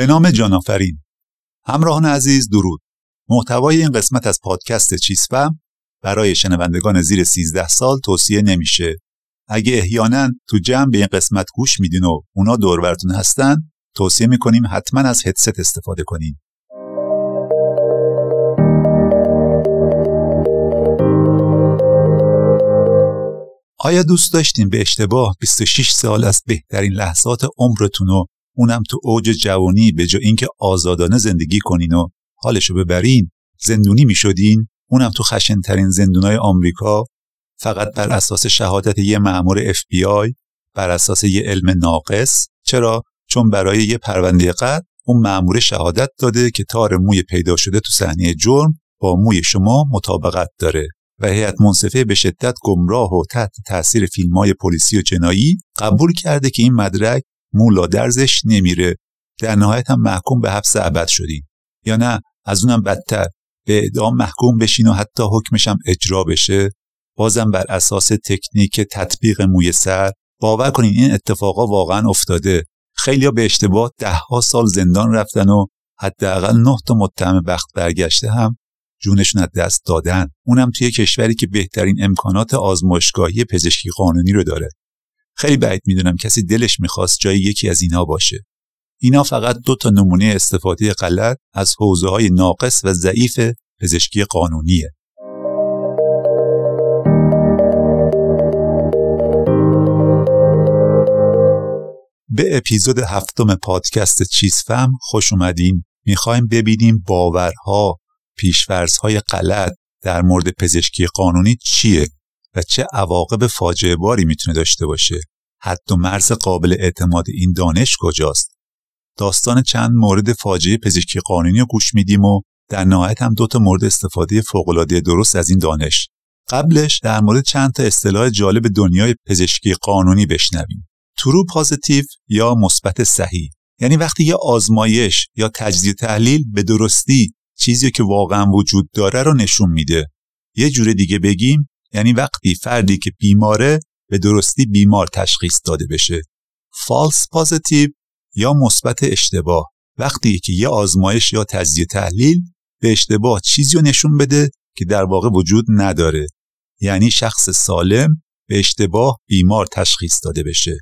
به نام جانافرین همراهان عزیز درود. محتوای این قسمت از پادکست چیسفم برای شنوندگان زیر 13 سال توصیه نمیشه. اگه احیانا تو جمع به این قسمت گوش میدین و اونا دور براتون هستن توصیه می‌کنیم حتما از هدست استفاده کنین. آیا دوست داشتین به اشتباه 26 سال از بهترین لحظات عمرتون و اونم تو اوج جوانی به جا اینکه آزادانه زندگی کنین و حالشو ببرین زندونی می‌شدین؟ اونم تو خشنترین زندونای آمریکا؟ فقط بر اساس شهادت یه مأمور FBI بر اساس یه علم ناقص؟ چرا؟ چون برای یه پرونده قتل اون مأمور شهادت داده که تار موی پیدا شده تو صحنه جرم با موی شما مطابقت داره و هیئت منصفه به شدت گمراه و تحت تاثیر فیلم های پلیسی و جنایی قبول کرده که این مدرک مولا درزش نمیره. در نهایت هم محکوم به حبس ابد شدیم. یا نه از اونم بدتر. به اعدام محکوم بشین و حتی حکمش هم اجرا بشه. بازم بر اساس تکنیک تطبیق موی سر باور کنین این اتفاقا واقعا افتاده. خیلیا به اشتباه دهها سال زندان رفتن و حداقل نه تا متهم بخت برگشته هم جونشون از دست دادن. اونم توی کشوری که بهترین امکانات آزمایشگاهی پزشکی قانونی رو داره. خیلی بعید می‌دونم. کسی دلش می‌خواست جای یکی از اینا باشه. اینا فقط دو تا نمونه استفاده غلط از حوزه های ناقص و ضعیف پزشکی قانونیه. به اپیزود هفتم پادکست چیزفهم خوش اومدین. می‌خوایم ببینیم باورها پیشورزهای غلط در مورد پزشکی قانونی چیه و چه عواقب فاجعه باری می‌تونه داشته باشه. حد و مرز قابل اعتماد این دانش کجاست؟ داستان چند مورد فاجعه پزشکی قانونی رو گوش میدیم و در نهایت هم دو تا مورد استفاده فوقالعاده درست از این دانش. قبلش در مورد چند تا اصطلاح جالب دنیای پزشکی قانونی بشنویم. ترو پازیتیو یا مثبت صحیح. یعنی وقتی یه آزمایش یا تجزیه تحلیل به درستی چیزی که واقعا وجود داره رو نشون میده. یه جور دیگه بگیم یعنی وقتی فردی که بیماره به درستی بیمار تشخیص داده بشه. فالس پازیتیو یا مثبت اشتباه. وقتی که یه آزمایش یا تجزیه تحلیل به اشتباه چیزی رو نشون بده که در واقع وجود نداره. یعنی شخص سالم به اشتباه بیمار تشخیص داده بشه.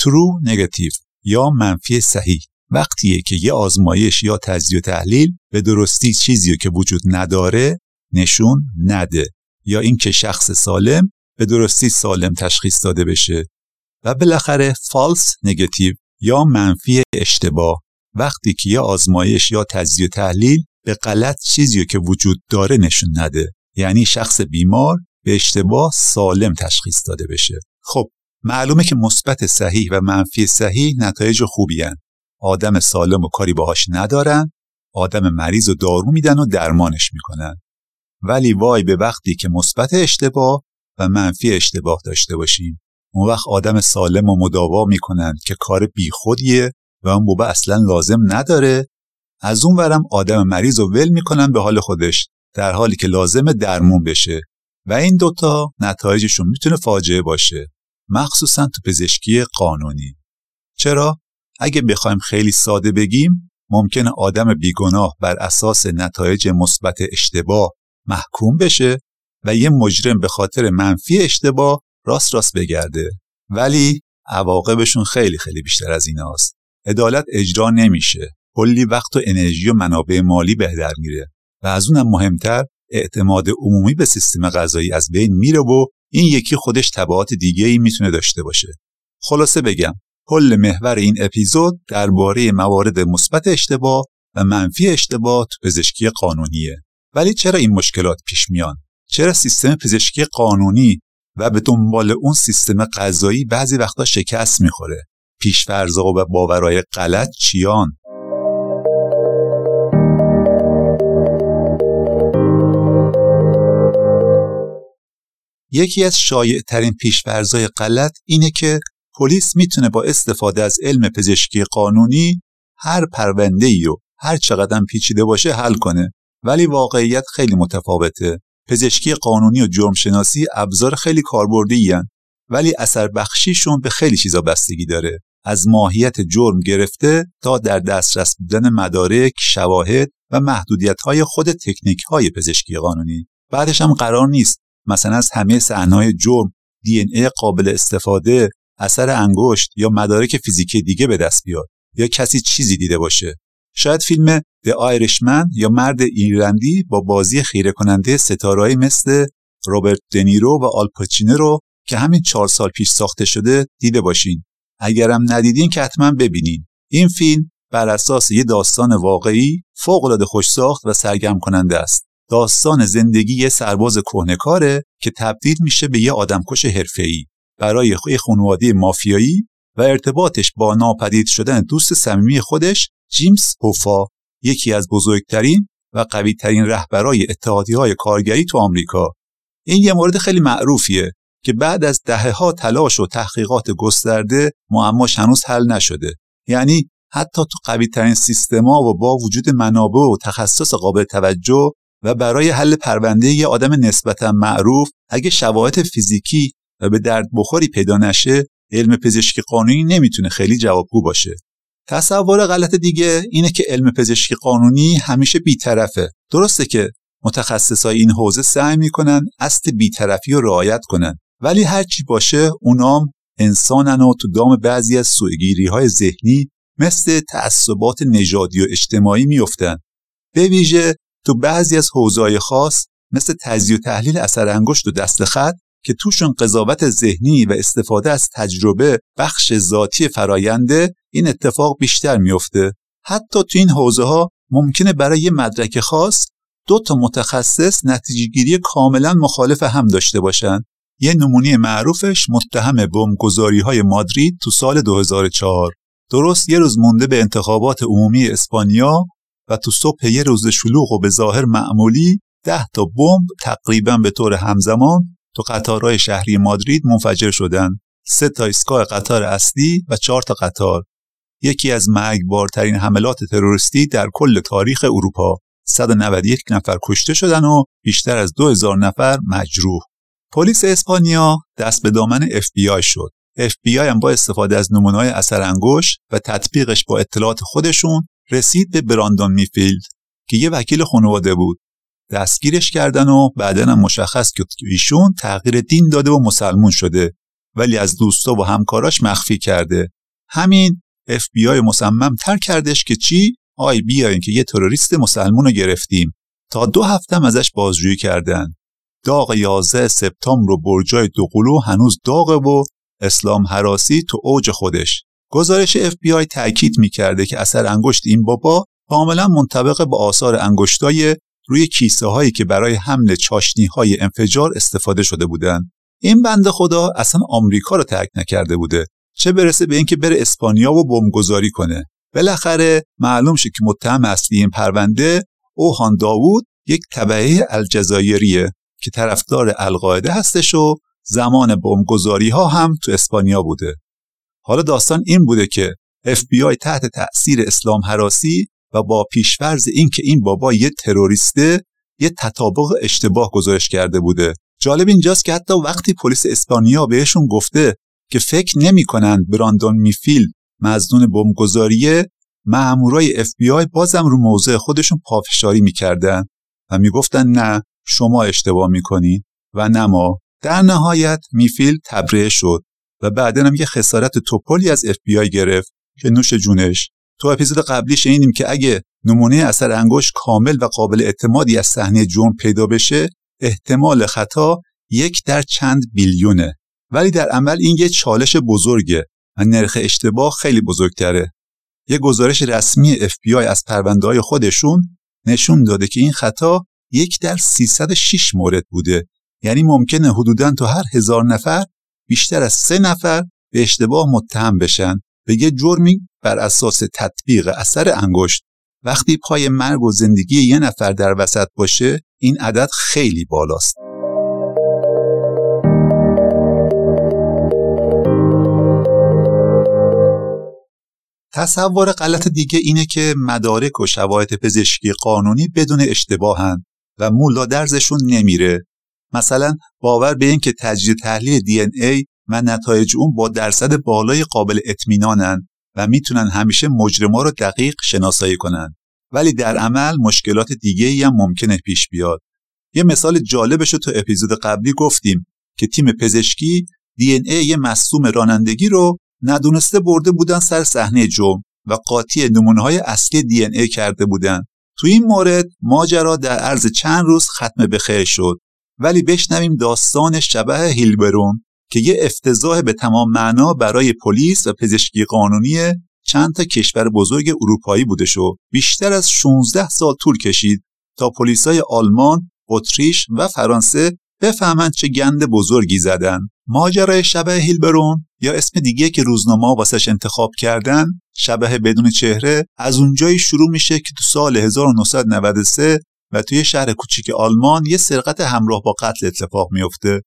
True نگاتیو یا منفی صحیح. وقتیه که یه آزمایش یا تجزیه تحلیل به درستی چیزی که وجود نداره نشون نده. یا اینکه شخص سالم به درستی سالم تشخیص داده بشه و بالاخره فالس نگاتیو یا منفی اشتباه وقتی که یه آزمایش یا تجزیه تحلیل به غلط چیزی که وجود داره نشون نده. یعنی شخص بیمار به اشتباه سالم تشخیص داده بشه. خب معلومه که مثبت صحیح و منفی صحیح نتایج خوبی هن. آدم سالم و کاری باهاش ندارن آدم مریض و دارو میدن و درمانش می‌کنن. ولی وای به وقتی که مثبت اشتباه و منفی اشتباه داشته باشیم. اون وقت آدم سالم و مداوا می‌کنن که کار بیخودیه و اون بابا اصلا لازم نداره. از اون ورم آدم مریض رو ول می‌کنن به حال خودش در حالی که لازم درمون بشه. و این دوتا نتایجشون می‌تونه فاجعه باشه مخصوصا تو پزشکی قانونی. چرا؟ اگه بخوایم خیلی ساده بگیم ممکنه آدم بیگناه بر اساس نتایج مثبت اشتباه محکوم بشه. و یه مجرم به خاطر منفی اشتباه راست راست بگرده. ولی عواقبشون خیلی خیلی بیشتر از این هاست. عدالت اجرا نمیشه. کلی وقت و انرژی و منابع مالی بهدر میره و از اونم مهمتر اعتماد عمومی به سیستم غذایی از بین میره و این یکی خودش تبعات دیگه ای می‌تونه داشته باشه. خلاصه بگم کل محور این اپیزود درباره موارد مثبت اشتباه و منفی اشتباه تو پزشکی قانونیه. ولی چرا این مشکلات پیش میان؟ چرا سیستم پزشکی قانونی و به دنبال اون سیستم قضایی بعضی وقتا شکست می‌خوره؟ پیشفرزا و باورهای غلط چیان؟ یکی از شایع ترین پیشفرزای غلط اینه که پلیس می‌تونه با استفاده از علم پزشکی قانونی هر پرونده ای رو هر چقدر پیچیده باشه حل کنه ولی واقعیت خیلی متفاوته. پزشکی قانونی و جرمشناسی ابزار خیلی کاربردی ولی اثر بخشیشون به خیلی چیزا بستگی داره از ماهیت جرم گرفته تا در دسترس بودن مدارک، شواهد و محدودیت های خود تکنیک های پزشکی قانونی. بعدش هم قرار نیست مثلا از همه صحنه‌های جرم دی ای قابل استفاده، اثر انگشت یا مدارک فیزیکی دیگه به دست بیاد یا کسی چیزی دیده باشه. شاید فیلم د آیرشمن یا مرد ایرلندی با بازی خیره کننده ستارهایی مثل روبرت دنیرو و آلپاچینه رو که همین چهار سال پیش ساخته شده دیده باشین. اگرم ندیدین که حتما ببینین. این فیلم بر اساس یه داستان واقعی فوق‌العاده خوش ساخت و سرگرم کننده است. داستان زندگی یه سرباز کهنکاره که تبدیل میشه به یه آدمکش حرفه‌ای برای خانواده مافیایی و ارتباطش با ناپدید شدن دوست صمیمی خودش جیمز هوفا یکی از بزرگترین و قویترین رهبرای اتحادی های کارگری تو آمریکا. این یه مورد خیلی معروفیه که بعد از دهه ها تلاش و تحقیقات گسترده معماش هنوز حل نشده. یعنی حتی تو قوی ترین سیستما و با وجود منابع و تخصص قابل توجه و برای حل پرونده یه آدم نسبتا معروف اگه شواهد فیزیکی و به درد بخوری پیدا نشه علم پزشکی قانونی نمی‌تونه خیلی جوابگو باشه. تصور غلط دیگه اینه که علم پزشکی قانونی همیشه بیطرفه. درسته که متخصصای این حوزه سعی می‌کنن اصل بیطرفی رو رعایت کنن ولی هرچی باشه اونام انسانن و تو دام بعضی از سوگیری های ذهنی مثل تعصبات نژادی و اجتماعی میفتن به ویژه تو بعضی از حوزه‌های خاص مثل تجزیه و تحلیل اثر انگشت و دست خط که توشون قضاوت ذهنی و استفاده از تجربه بخش ذاتی فراینده این اتفاق بیشتر میفته حتی تو این حوزه ها ممکنه برای یه مدرک خاص دو تا متخصص نتیجه گیری کاملا مخالف هم داشته باشن. یه نمونه معروفش متهم بمبگذاری های مادرید تو سال 2004 درست یه روز مونده به انتخابات عمومی اسپانیا و تو صبح یه روز شلوغ و به ظاهر معمولی ده تا بمب تقریبا به طور همزمان تو قطارهای شهری مادرید منفجر شدن. سه تا ایستگاه قطار اصلی و چهار تا قطار. یکی از مرگبارترین حملات تروریستی در کل تاریخ اروپا. 191 نفر کشته شدن و بیشتر از 2000 نفر مجروح. پلیس اسپانیا دست به دامن FBI شد. FBI هم با استفاده از نمونه‌های اثر انگشت و تطبیقش با اطلاعات خودشون رسید به براندون میفیلد که یه وکیل خانواده بود. دستگیرش کردن و بعدا هم مشخص که ایشون تغییر دین داده و مسلمون شده ولی از دوستا و همکاراش مخفی کرده. همین FBI مصمم تر کردش که چی؟ آی بیاین که یه تروریست مسلمون رو گرفتیم. تا دو هفته ازش بازجویی کردن. داغ 11 سپتامبر و برجای دوقلو هنوز داغه و اسلام حراسی تو اوج خودش. گزارش FBI تاکید می‌کرده که اثر انگشت این بابا کاملا منطبق با آثار انگشتای روی کیسه هایی که برای حمل چاشنی های انفجار استفاده شده بودند. این بنده خدا اصلا آمریکا رو ترک نکرده بوده. چه برسه به اینکه بره اسپانیا و بمبگذاری کنه. بالاخره معلوم شد که متهم اصلی این پرونده اوهان داوود یک طبعه الجزایریه که طرفدار القاعده هستش و زمان بمبگذاری ها هم تو اسپانیا بوده. حالا داستان این بوده که FBI تحت تأثیر اسلام حراسی و با پیشفرض اینکه این بابا یه تروریسته یه تطابق اشتباه گزارش کرده بوده. جالب اینجاست که حتی وقتی پلیس اسپانیا بهشون گفته که فکر نمی‌کنند براندون میفیل مزنون بمبگذاریه مامورای اف بی آی بازم رو موضع خودشون پافشاری می‌کردن و می‌گفتن نه شما اشتباه می‌کنین و نه ما. در نهایت میفیل تبرئه شد و بعدا هم یه خسارت توپلی از اف بی آی گرفت که نوش جونش تو اپیزود قبلی شنیدیم که اگه نمونه اثر انگشت کامل و قابل اعتمادی از صحنه جرم پیدا بشه احتمال خطا یک در چند بیلیونه. ولی در عمل این یه چالش بزرگه و نرخ اشتباه خیلی بزرگتره. یه گزارش رسمی FBI از پرونده های خودشون نشون داده که این خطا یک در 306 مورد بوده. یعنی ممکنه حدودا تو هر هزار نفر بیشتر از سه نفر به اشتباه متهم بشن. به یه جرمی بر اساس تطبیق اثر انگشت وقتی پای مرگ و زندگی یه نفر در وسط باشه این عدد خیلی بالاست. تصور غلط دیگه اینه که مدارک و شواهد پزشکی قانونی بدون اشتباهن و مولا درزشون نمیره. مثلا باور به این که تجزیه تحلیل دی ای و نتایج اون با درصد بالای قابل اطمینانن. و می‌تونن همیشه مجرما رو دقیق شناسایی کنن. ولی در عمل مشکلات دیگه ای هم ممکنه پیش بیاد. یه مثال جالبش رو تو اپیزود قبلی گفتیم که تیم پزشکی دی ای یه مصوم رانندگی رو ندونسته برده بودن سر صحنه جرم و قاطی نمونه های اصلی دی ای کرده بودن. تو این مورد ماجرا در عرض چند روز ختم به خیر شد. ولی بشنویم داستان شبه هیلبرون که یه افتضاح به تمام معنا برای پلیس و پزشکی قانونی چند تا کشور بزرگ اروپایی بوده شو بیشتر از 16 سال طول کشید تا پلیسای آلمان، اتریش و فرانسه بفهمند چه گند بزرگی زدن ماجرای شبه هیلبرون یا اسم دیگه که روزنامه واسش انتخاب کردن شبه بدون چهره از اونجایی شروع میشه که تو سال 1993 و توی شهر کوچیک آلمان یه سرقت همراه با قتل اتفاق میفته.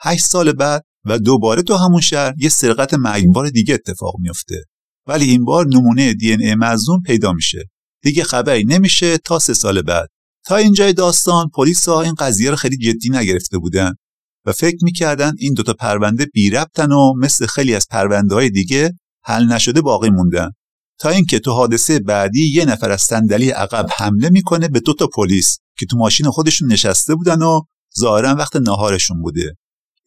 هشت سال بعد و دوباره تو همون شهر یه سرقت مرگبار دیگه اتفاق میفته. ولی این بار نمونه دی ای مظنون پیدا میشه. دیگه خبری نمیشه تا سه سال بعد. تا اینجای داستان پلیس ها این قضیه رو خیلی جدی نگرفته بودن و فکر می‌کردن این دوتا پرونده بی ربطن و مثل خیلی از پرونده های دیگه حل نشده باقی موندن تا اینکه تو حادثه بعدی یه نفر از صندلی عقب حمله می‌کنه به دوتا پلیس که تو ماشین خودشون نشسته بودن و ظاهرا وقت نهارشون بوده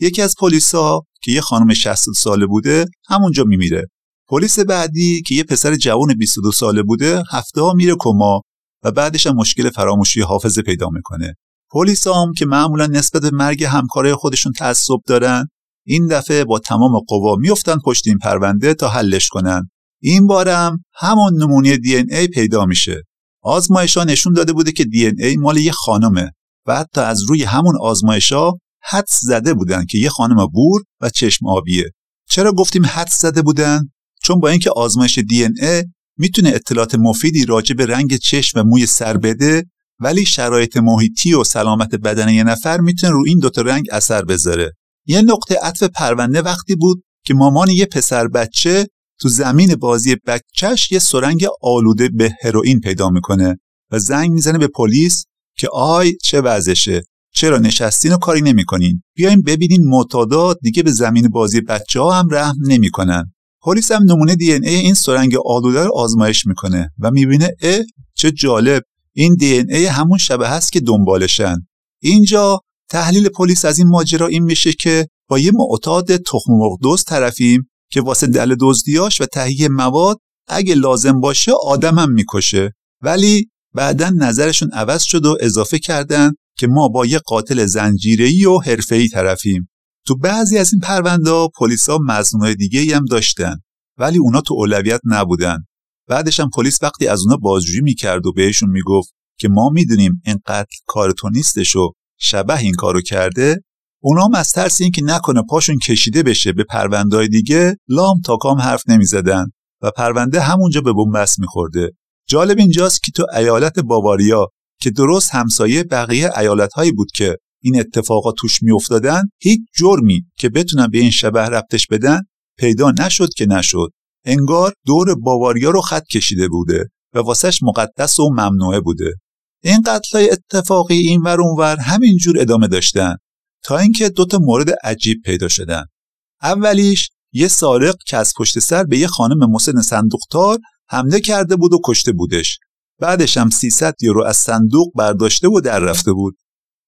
یکی از ها که یه خانم 60 ساله بوده همونجا میمیره. پلیس بعدی که یه پسر جوان 22 ساله بوده هفته ها میره کما و بعدش هم مشکل فراموشی حافظه پیدا می‌کنه. پلیس هم که معمولا نسبت به مرگ همکارای خودشون تعصب دارن این دفعه با تمام قوا میفتن پشت این پرونده تا حلش کنن. این بارم همون نمونه دی ای پیدا میشه. آزمایشا نشون داده بوده که دی ای مال یه خانمه و حتی از روی همون آزمایشا حدس زده بودن که یه خانم بور و چشم آبیه. چرا گفتیم حدس زده بودن؟ چون با اینکه آزمایش دی ای می‌تونه اطلاعات مفیدی راجع به رنگ چشم و موی سر بده ولی شرایط محیطی و سلامت بدن یه نفر می‌تونه رو این دوتا رنگ اثر بذاره. یه نقطه عطف پرونده وقتی بود که مامان یه پسر بچه تو زمین بازی بچهش یه سرنگ آلوده به هروئین پیدا می‌کنه و زنگ می‌زنه به پلیس که آی چه وضعشه. چرا نشستین و کاری نمی‌کنین؟ بیاین ببینین معتادات دیگه به زمین بازی بچه ها هم رحم نمی‌کنن. پلیس هم نمونه دی ای این سرنگ آلوده رو آزمایش می‌کنه و می‌بینه اه چه جالب این دی ای همون شبه هست که دنبالشن. اینجا تحلیل پلیس از این ماجرا این میشه که با یه معتاد تخم مرغ دوست طرفیم که واسه دل دزدیاش و تهیه مواد اگه لازم باشه آدمم می‌کشه. ولی بعدا نظرشون عوض شد و اضافه کردن که ما با یه قاتل زنجیره‌ای و حرفه‌ای طرفیم. تو بعضی از این پرونده پلیسا مظنونای دیگه هم داشتن ولی اونا تو اولویت نبودن. بعدش هم پلیس وقتی از اونا بازجویی می‌کرد و بهشون می‌گفت که ما می‌دونیم این قتل کار تو نیستش و شبه این کارو کرده اونا هم از ترس اینکه نکنه پاشون کشیده بشه به پروندهای دیگه لام تا کام حرف نمی‌زدن و پرونده همونجا به بنبست میخورده. جالب اینجاست که تو ایالت باواریا که درست همسایه بقیه ایالتهایی بود که این اتفاقات توش میافتادن هیچ جرمی که بتونن به این شبه ربطش بدن پیدا نشد که نشد. انگار دور باواریا رو خط کشیده بوده و واسش مقدس و ممنوعه بوده. این قتلای اتفاقی این ور اونور همینجور ادامه داشتن تا اینکه دوتا مورد عجیب پیدا شدن. اولیش یه سارق که از پشت سر به یه خانم مسن صندوقدار حمله کرده بود و کشته بودش. بعدش هم 300 یورو از صندوق برداشته و در رفته بود.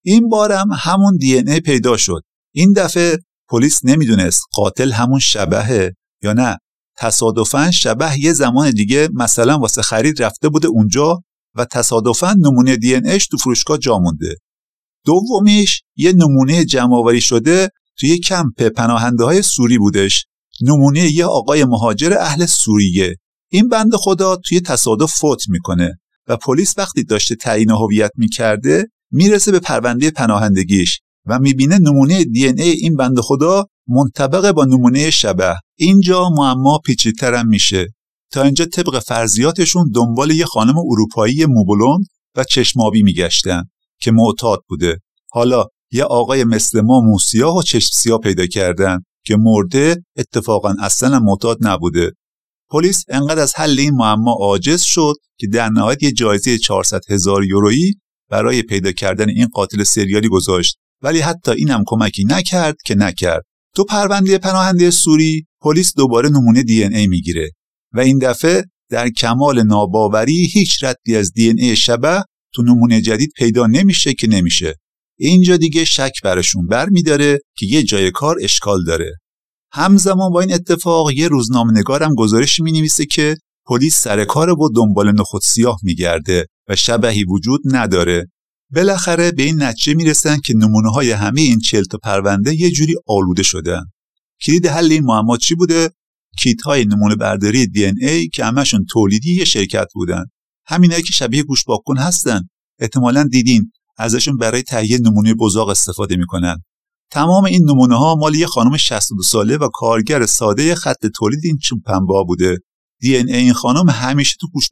این بارم همون دی ای پیدا شد. این دفعه پلیس نمی‌دونست قاتل همون شبهه یا نه. تصادفا شبه یه زمان دیگه مثلا واسه خرید رفته بوده اونجا و تصادفا نمونه دی ایش تو فروشگاه جا مونده. دومیش یه نمونه جمعآوری شده توی کمپ پناهنده های سوری بودش. نمونه یه آقای مهاجر اهل سوریه. این بند خدا توی تصادف فوت می‌کنه. و پلیس وقتی داشته تعیین هویت می‌کرده می‌رسه به پرونده پناهندگیش و می‌بینه نمونه دی ای این بند خدا منطبق با نمونه شبه. اینجا معما پیچیدترم میشه. تا اینجا طبق فرضیاتشون دنبال یه خانم اروپایی موبلون و چشمابی میگشتن که معتاد بوده. حالا یه آقای مثل ما موسیاه و چشم سیاه پیدا کردن که مرده اتفاقا اصلا معتاد نبوده. پلیس انقدر از حل این معما عاجز شد که در نهایت یه جایزه 400 هزار یورویی برای پیدا کردن این قاتل سریالی گذاشت. ولی حتی اینم کمکی نکرد که نکرد. تو پرونده پناهنده سوری پلیس دوباره نمونه دی ای می‌گیره و این دفعه در کمال ناباوری هیچ ردی از دی ای شبه تو نمونه جدید پیدا نمیشه که نمیشه. اینجا دیگه شک برشون برمیداره که یه جای کار اشکال داره. همزمان با این اتفاق یه روزنامه نگارم گزارشی می نویسه که پلیس سر کار و دنبال نخود سیاه میگرده و شبهی وجود نداره. بالاخره به این نتیجه می‌رسن که نمونه های همه این چل تا پرونده یه جوری آلوده شدن. کلید حل این معما چی بوده؟ کیت های نمونه برداری دی ای که همشون تولیدی یه شرکت بودن. همینایی که شبیه گوش باکن هستن. احتمالا دیدین ازشون برای تهیه نمونه بزاق استفاده می‌کنن. تمام این نمونه ها مال یه خانم 62 ساله و کارگر ساده خط تولید این چوب پنبه بوده. دی ای این خانم همیشه تو گوش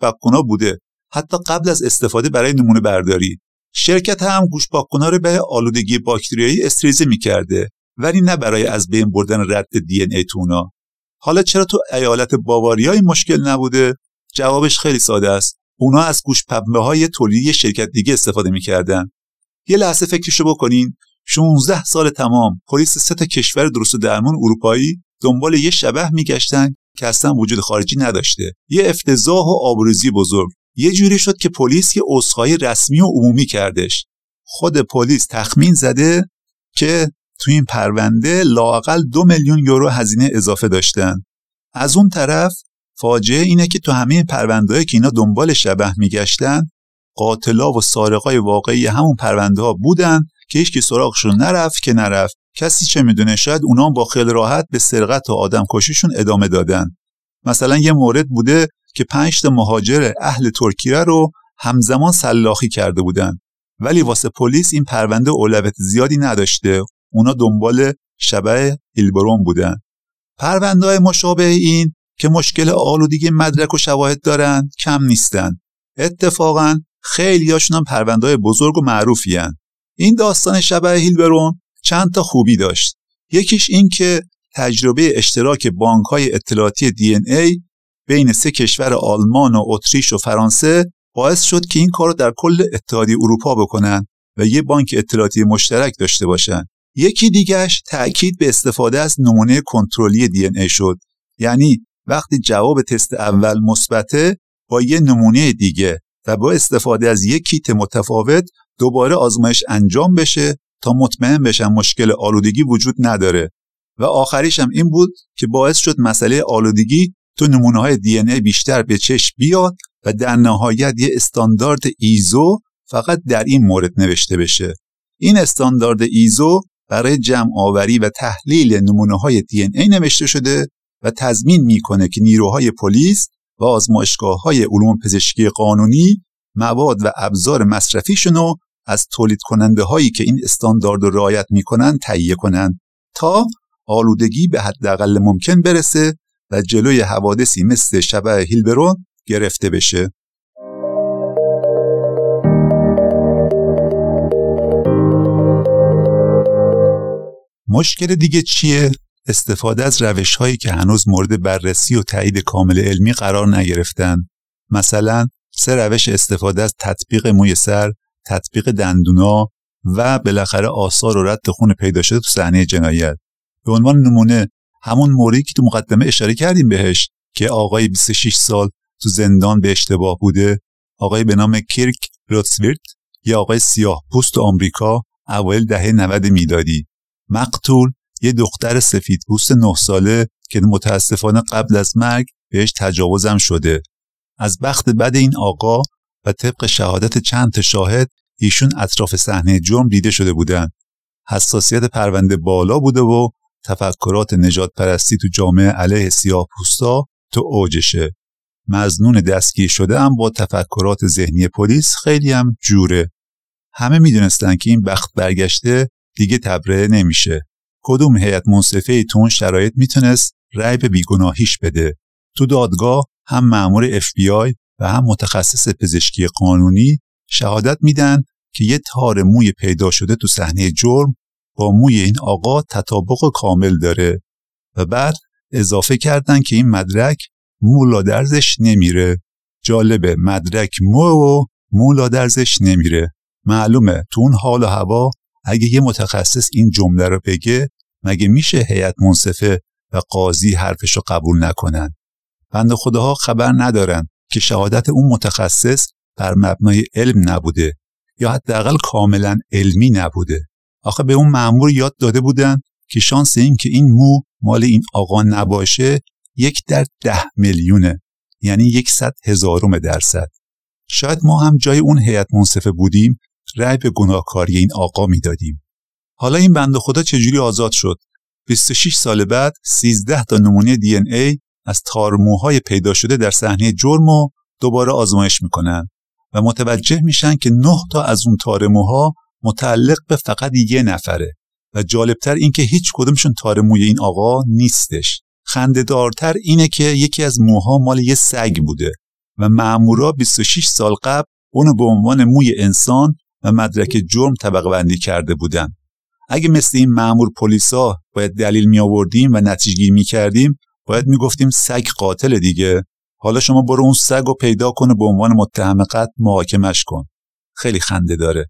بوده. حتی قبل از استفاده برای نمونه برداری. شرکت هم گوش رو به آلودگی باکتریایی استریزه می‌کرده. ولی نه برای از بین بردن رد دی ای تونا حالا چرا تو ایالت باواریا این مشکل نبوده؟ جوابش خیلی ساده است. اونا از گوش پنبه های تولیدی شرکت دیگه استفاده می‌کردن. یه لحظه فکرشو بکنین. 16 سال تمام پلیس سه تا کشور درست درمون اروپایی دنبال یه شبه میگشتن که اصلا وجود خارجی نداشته. یه افتضاح و آبروزی بزرگ. یه جوری شد که پلیس یه عذرخواهی رسمی و عمومی کردش. خود پلیس تخمین زده که تو این پرونده لاقل دو میلیون یورو هزینه اضافه داشتن. از اون طرف فاجعه اینه که تو همه پرونده که اینا دنبال شبه میگشتن قاتلا و سارقای واقعی همون پرونده ها بودن که هیچ که سراغشون نرفت که نرفت. کسی چه می‌دونه؟ شاید اونا با خیلی راحت به سرقت و آدم کشیشون ادامه دادن. مثلا یه مورد بوده که پنج تا مهاجر اهل ترکیه رو همزمان سلاخی کرده بودن. ولی واسه پلیس این پرونده اولویت زیادی نداشته. اونا دنبال شبه هیلبرون بودن. پرونده های مشابه این که مشکل آلودگی مدرک و شواهد دارن کم نیستن. اتفاقا خیلی هاشون هم پرونده های بزرگ و معروفی هن. این داستان شبه هیلبرون چند تا خوبی داشت. یکیش این که تجربه اشتراک بانک های اطلاعاتی دی ای بین سه کشور آلمان و اتریش و فرانسه باعث شد که این کار رو در کل اتحادیه اروپا بکنن و یه بانک اطلاعاتی مشترک داشته باشن. یکی دیگهش تأکید به استفاده از نمونه کنترلی دی ای شد. یعنی وقتی جواب تست اول مثبته با یه نمونه دیگه و با استفاده از یک کیت متفاوت دوباره آزمایش انجام بشه تا مطمئن بشن مشکل آلودگی وجود نداره. و آخریش هم این بود که باعث شد مسئله آلودگی تو نمونه های دی ای بیشتر به چشم بیاد و در نهایت یه استاندارد ایزو فقط در این مورد نوشته بشه. این استاندارد ایزو برای جمع آوری و تحلیل نمونه های دی ای نوشته شده و تضمین می‌کنه که نیروهای پلیس و آزمایشگاه های علوم پزشکی قانونی مواد و ابزار مصرفیشون رو از تولید کننده هایی که این استاندارد رو رعایت می‌کنن تهیه کنند تا آلودگی به حداقل ممکن برسه و جلوی حوادثی مثل شبه هیلبرون گرفته بشه مشکل دیگه چیه؟ استفاده از روش هایی که هنوز مورد بررسی و تایید کامل علمی قرار نگرفتن مثلا سه روش استفاده از تطبیق موی سر، تطبیق دندونا و بالاخره آثار و رد خون پیدا شده تو صحنه جنایت. به عنوان نمونه همون موردی که تو مقدمه اشاره کردیم بهش که آقای 26 سال تو زندان به اشتباه بوده آقای به نام کیرک روتسویرت یا آقای سیاه پوست آمریکا اوایل دهه 90 میلادی. مقتول یه دختر سفید پوست 9 ساله که متاسفانه قبل از مرگ بهش تجاوزم شده. از بخت بد این آقا و طبق شهادت چند شاهد ایشون اطراف صحنه جرم دیده شده بودند حساسیت پرونده بالا بوده و تفکرات نجات پرستی تو جامعه علیه سیاه پوستا تو اوجشه. مزنون دستگیر شده هم با تفکرات ذهنی پلیس خیلی هم جوره. همه می‌دونستن که این بخت برگشته دیگه تبرئه نمیشه. کدوم هیئت منصفه تو اون شرایط می‌تونست رأی به بیگناهیش بده؟ تو دادگاه هم مأمور آی و هم متخصص پزشکی قانونی شهادت میدن که یه تار موی پیدا شده تو صحنه جرم با موی این آقا تطابق کامل داره و بعد اضافه کردن که این مدرک مو درزش نمیره. جالبه مدرک مو و مو درزش نمیره. معلومه تو اون حال و هوا اگه یه متخصص این جمله رو بگه مگه میشه هیئت منصفه و قاضی حرفشو قبول نکنن؟ بند خداها خبر ندارن. که شهادت اون متخصص بر مبنای علم نبوده یا حداقل کاملا علمی نبوده. آخه به اون مأمور یاد داده بودن که شانس این که این مو مال این آقا نباشه یک در ده میلیونه یعنی یک صد هزارم درصد. شاید ما هم جای اون هیئت منصفه بودیم رأی به گناهکاری این آقا می‌دادیم. حالا این بند خدا چجوری آزاد شد؟ 26 سال بعد 13 تا نمونه دی ای از تارموهای پیدا شده در صحنه جرم و دوباره آزمایش می‌کنن و متوجه میشن که 9 تا از اون تارموها متعلق به فقط یه نفره و جالبتر این که هیچ کدومشون تارموی این آقا نیستش. خندهدارتر اینه که یکی از موها مال یه سگ بوده و مامورا 26 سال قبل اونو به عنوان موی انسان و مدرک جرم طبقه بندی کرده بودن. اگه مثل این مامور پلیسا باید دلیل می آوردیم و نتیجه گیری می کردیم باید می گفتیم سگ قاتل دیگه. حالا شما برو اون سگ رو پیدا کن و به عنوان متهم قتل محاکمش کن. خیلی خنده داره.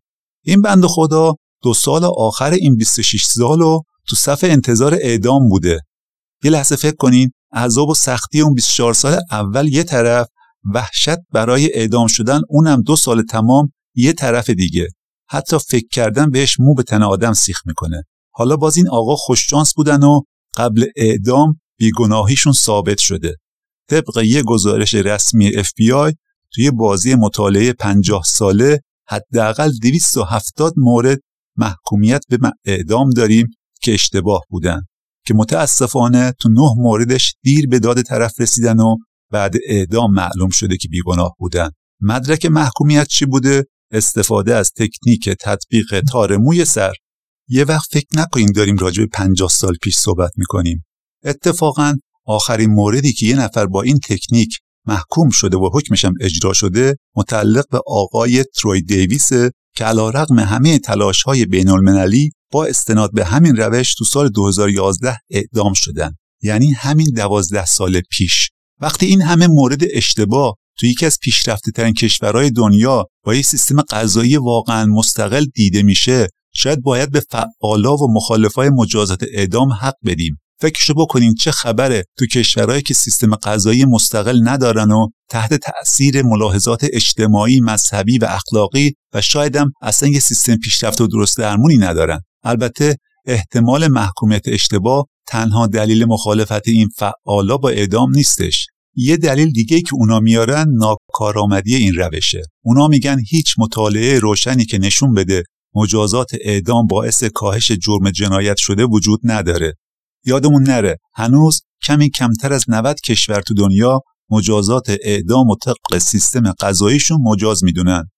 این بند خدا دو سال آخر این 26 سال تو صف انتظار اعدام بوده. یه لحظه فکر کنین عذاب و سختی اون 24 سال اول یه طرف وحشت برای اعدام شدن اونم دو سال تمام یه طرف دیگه. حتی فکر کردن بهش مو به تن آدم سیخ می‌کنه. حالا باز این آقا خوششانس بودن و قبل اعدام بیگناهیشون ثابت شده. طبق یه گزارش رسمی FBI توی بازی مطالعه 50 ساله حداقل 270 مورد محکومیت به اعدام داریم که اشتباه بودن. که متاسفانه تو نه موردش دیر به داد طرف رسیدن و بعد اعدام معلوم شده که بیگناه بودن. مدرک محکومیت چی بوده؟ استفاده از تکنیک تطبیق تار موی سر. یه وقت فکر نکنیم داریم راجع به 50 سال پیش صحبت می‌کنیم. اتفاقا آخرین موردی که یه نفر با این تکنیک محکوم شده و حکمشم اجرا شده متعلق به آقای تروی دیویس که علا رقم همه تلاش های بین المللی با استناد به همین روش تو سال 2011 اعدام شدن. یعنی همین دوازده سال پیش. وقتی این همه مورد اشتباه تو یکی از پیشرفته ترین کشورهای دنیا با یه سیستم قضایی واقعا مستقل دیده میشه شاید باید به فعالا و مخالفای مجازات اعدام حق بدیم. فکرشو بکنین چه خبره تو کشورهایی که سیستم قضایی مستقل ندارن و تحت تأثیر ملاحظات اجتماعی، مذهبی و اخلاقی و شایدم اصلا یه سیستم پیشرفت و درست درمونی ندارن. البته احتمال محکومیت اشتباه تنها دلیل مخالفت این فعالا با اعدام نیستش. یه دلیل دیگه که اونا میارن ناکارآمدی این روشه. اونا میگن هیچ مطالعه روشنی که نشون بده مجازات اعدام باعث کاهش جرم جنایت شده وجود نداره یادمون نره هنوز کمی کمتر از 90 کشور تو دنیا مجازات اعدام و طبق سیستم قضاییشون مجاز می‌دونن.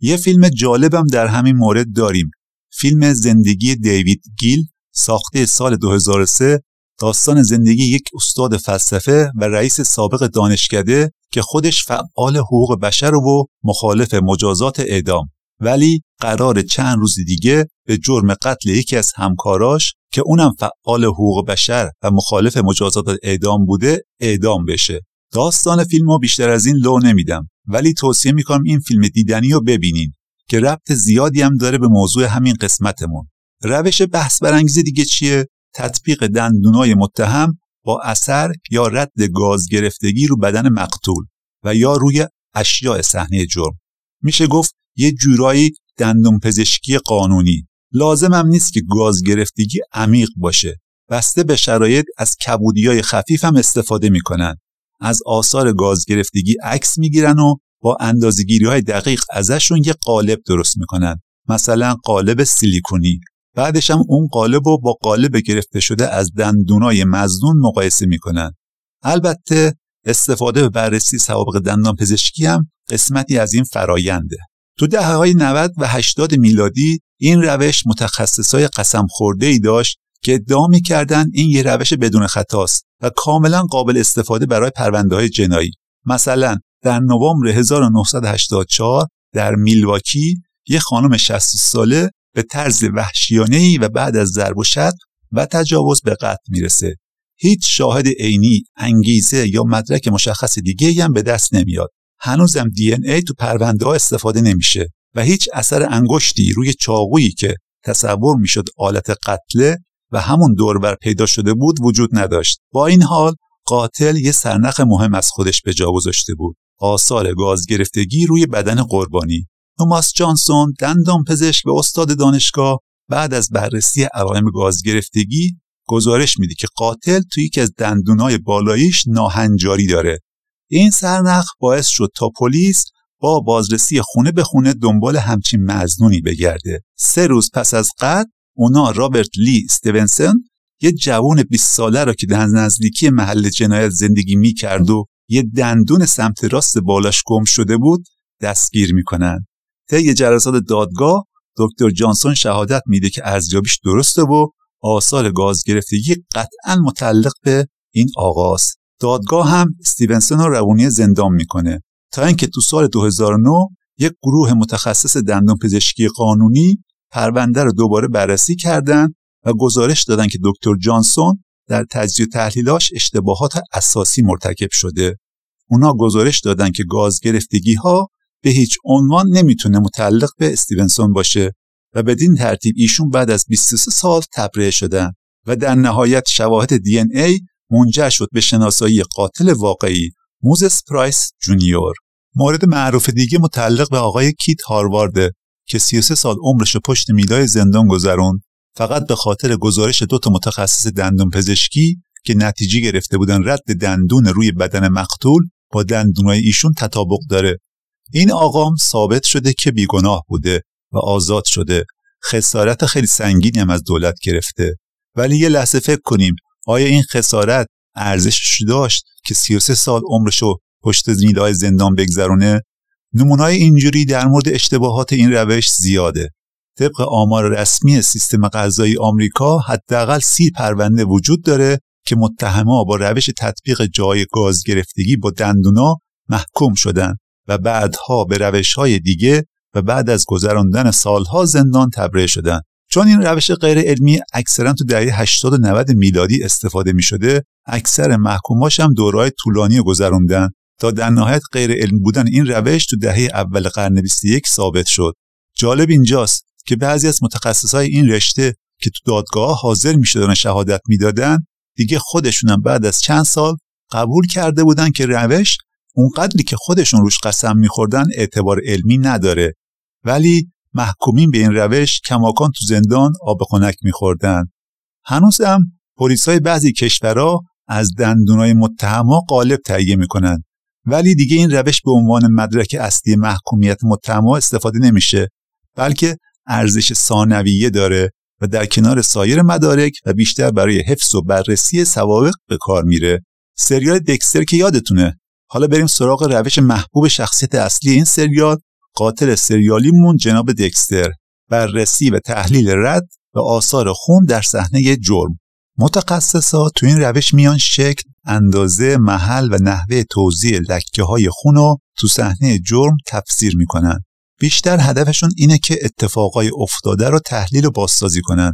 یه فیلم جالبم در همین مورد داریم. فیلم زندگی دیوید گیل ساخته سال 2003 داستان زندگی یک استاد فلسفه و رئیس سابق دانشکده که خودش فعال حقوق بشر و مخالف مجازات اعدام. ولی قرار چند روز دیگه به جرم قتل یکی از همکاراش که اونم فعال حقوق بشر و مخالف مجازات اعدام بوده اعدام بشه. داستان فیلم ها بیشتر از این لو نمیدم. ولی توصیه می‌کنم این فیلم دیدنی رو ببینین که ربط زیادی هم داره به موضوع همین قسمتمون. روش بحث برانگیز دیگه چیه؟ تطبیق دندونای متهم با اثر یا رد گاز گرفتگی رو بدن مقتول و یا روی اشیاء صحنه جرم. میشه گفت یه جورایی دندون پزشکی قانونی. لازم هم نیست که گاز گرفتگی عمیق باشه. بسته به شرایط از کبودی های خفیف هم استفاده می‌کنن. از آثار گاز گرفتگی عکس می‌گیرن و با اندازگیری های دقیق ازشون یه قالب درست می‌کنن. مثلا قالب سیلیکونی. بعدش هم اون قالب رو با قالب گرفته شده از دندونای مزنون مقایسه می‌کنن. البته استفاده به بررسی سوابق دندان پزشکی هم قسمتی از این فراینده تو دهه های 90 و 80 میلادی این روش متخصصای قسم خورده ای داشت که ادعا می‌کردن این یه روش بدون خطاست و کاملا قابل استفاده برای پرونده های جنایی. مثلا در نوامبر 1984 در میلواکی یه خانم 60 ساله به طرز وحشیانه و بعد از ضرب و شتم و تجاوز به قتل می‌رسه. هیچ شاهد عینی انگیزه یا مدرک مشخص دیگه هم به دست نمیاد. هنوزم دی ای تو پرونده ها استفاده نمیشه. و هیچ اثر انگشتی روی چاقویی که تصور می‌شد آلت قتله و همون دوربر پیدا شده بود وجود نداشت. با این حال قاتل یه سرنخ مهم از خودش به جا گذاشته بود. آثار گاز گرفتگی روی بدن قربانی. توماس جانسون دندان پزشک و استاد دانشگاه بعد از بررسی علائم گاز گرفتگی گزارش میده که قاتل توی یکی از دندونای بالاییش ناهنجاری داره. این سرنخ باعث شد تا پلیس با بازرسی خونه به خونه دنبال همچین مزنونی بگرده. سه روز پس از قتل اونا رابرت لی استیونسن یه جوان 20 ساله را که در نزدیکی محل جنایت زندگی می‌کرد و یه دندون سمت راست بالاش گم شده بود دستگیر می‌کنن. طی جلسات دادگاه دکتر جانسون شهادت میده که ارزیابیش درسته و آثار گاز گرفتگی قطعا متعلق به این آغاز دادگاه هم استیونسون رو روانی زندان می‌کنه. تا اینکه تو سال 2009 یک گروه متخصص دندان پزشکی قانونی پرونده رو دوباره بررسی کردند و گزارش دادن که دکتر جانسون در تجزیه تحلیلاش اشتباهات اساسی مرتکب شده. اونا گزارش دادن که گاز گرفتگی ها به هیچ عنوان نمی‌تونه متعلق به استیونسون باشه و بدین ترتیب ایشون بعد از 23 سال تبرئه شدن و در نهایت شواهد DNA منجر شد به شناسایی قاتل واقعی موزس پرایس جونیور. مورد معروف دیگه متعلق به آقای کیت هاروارده که 33 سال عمرش پشت میلای زندان گذرون فقط به خاطر گزارش دو تا متخصص دندون پزشکی که نتیجه گرفته بودن رد دندون روی بدن مقتول با دندونای ایشون تطابق داره. این آقام ثابت شده که بیگناه بوده و آزاد شده. خسارت خیلی سنگینی هم از دولت گرفته. ولی یه لحظه فکر کنیم آیا این خسارت ارزشش داشت که 33 سال عمرشو پشت میلای زندان بگذرونه نمونای اینجوری در مورد اشتباهات این روش زیاده. طبق آمار رسمی سیستم قضایی آمریکا حداقل سی پرونده وجود داره که متهما با روش تطبیق جای گاز گرفتگی با دندونا محکوم شدن و بعدها به روش های دیگه و بعد از گذراندن سالها زندان تبرئه شدن. چون این روش غیر علمی اکثرا تو دهه 80 و 90 میلادی استفاده می شده اکثر محکوماش هم دورهای طولانی گذروندن. تا در نهایت غیر علم بودن این روش تو دهه اول قرن 21 ثابت شد. جالب اینجاست که بعضی از متخصصای این رشته که تو دادگاه حاضر می‌شدن و شهادت می‌دادن دیگه خودشونم بعد از چند سال قبول کرده بودن که روش اونقدری که خودشون روش قسم میخوردن اعتبار علمی نداره. ولی محکومین به این روش کماکان تو زندان آب خنک میخوردن. هنوزم پلیسای بعضی کشورها از دندونای متهما قالب تهیه می‌کنن. ولی دیگه این روش به عنوان مدرک اصلی محکومیت متهما استفاده نمیشه بلکه ارزش ثانویه داره و در کنار سایر مدارک و بیشتر برای حفظ و بررسی سوابق به کار میره. سریال دکستر که یادتونه. حالا بریم سراغ روش محبوب شخصیت اصلی این سریال قاتل سریالیمون جناب دکستر. بررسی و تحلیل رد و آثار خون در صحنه جرم. متخصصا تو این روش میان شکل اندازه محل و نحوه توضیح لکه های خون رو تو صحنه جرم تفسیر می‌کنن. بیشتر هدفشون اینه که اتفاقای افتاده رو تحلیل و بازسازی کنن.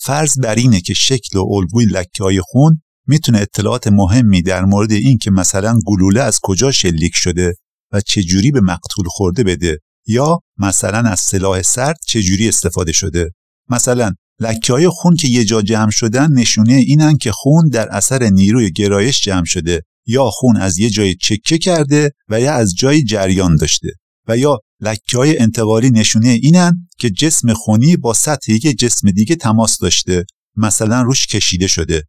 فرض بر اینه که شکل و الگوی لکه های خون می‌تونه اطلاعات مهمی در مورد این که مثلا گلوله از کجا شلیک شده و چجوری به مقتول خورده بده یا مثلا از سلاح سرد چجوری استفاده شده. مثلا لکه های خون که یه جا جمع شدن نشونه اینن که خون در اثر نیروی گرایش جمع شده یا خون از یه جای چکه کرده و یا از جای جریان داشته و یا لکه های انتقالی نشونه اینن که جسم خونی با سطح یک جسم دیگه تماس داشته مثلا روش کشیده شده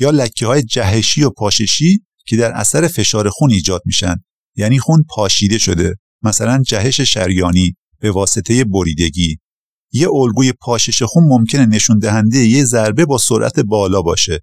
یا لکه های جهشی و پاششی که در اثر فشار خون ایجاد میشن یعنی خون پاشیده شده مثلا جهش شریانی به واسطه بریدگی یه الگوی پاشش خون ممکنه نشون دهنده یه ضربه با سرعت بالا باشه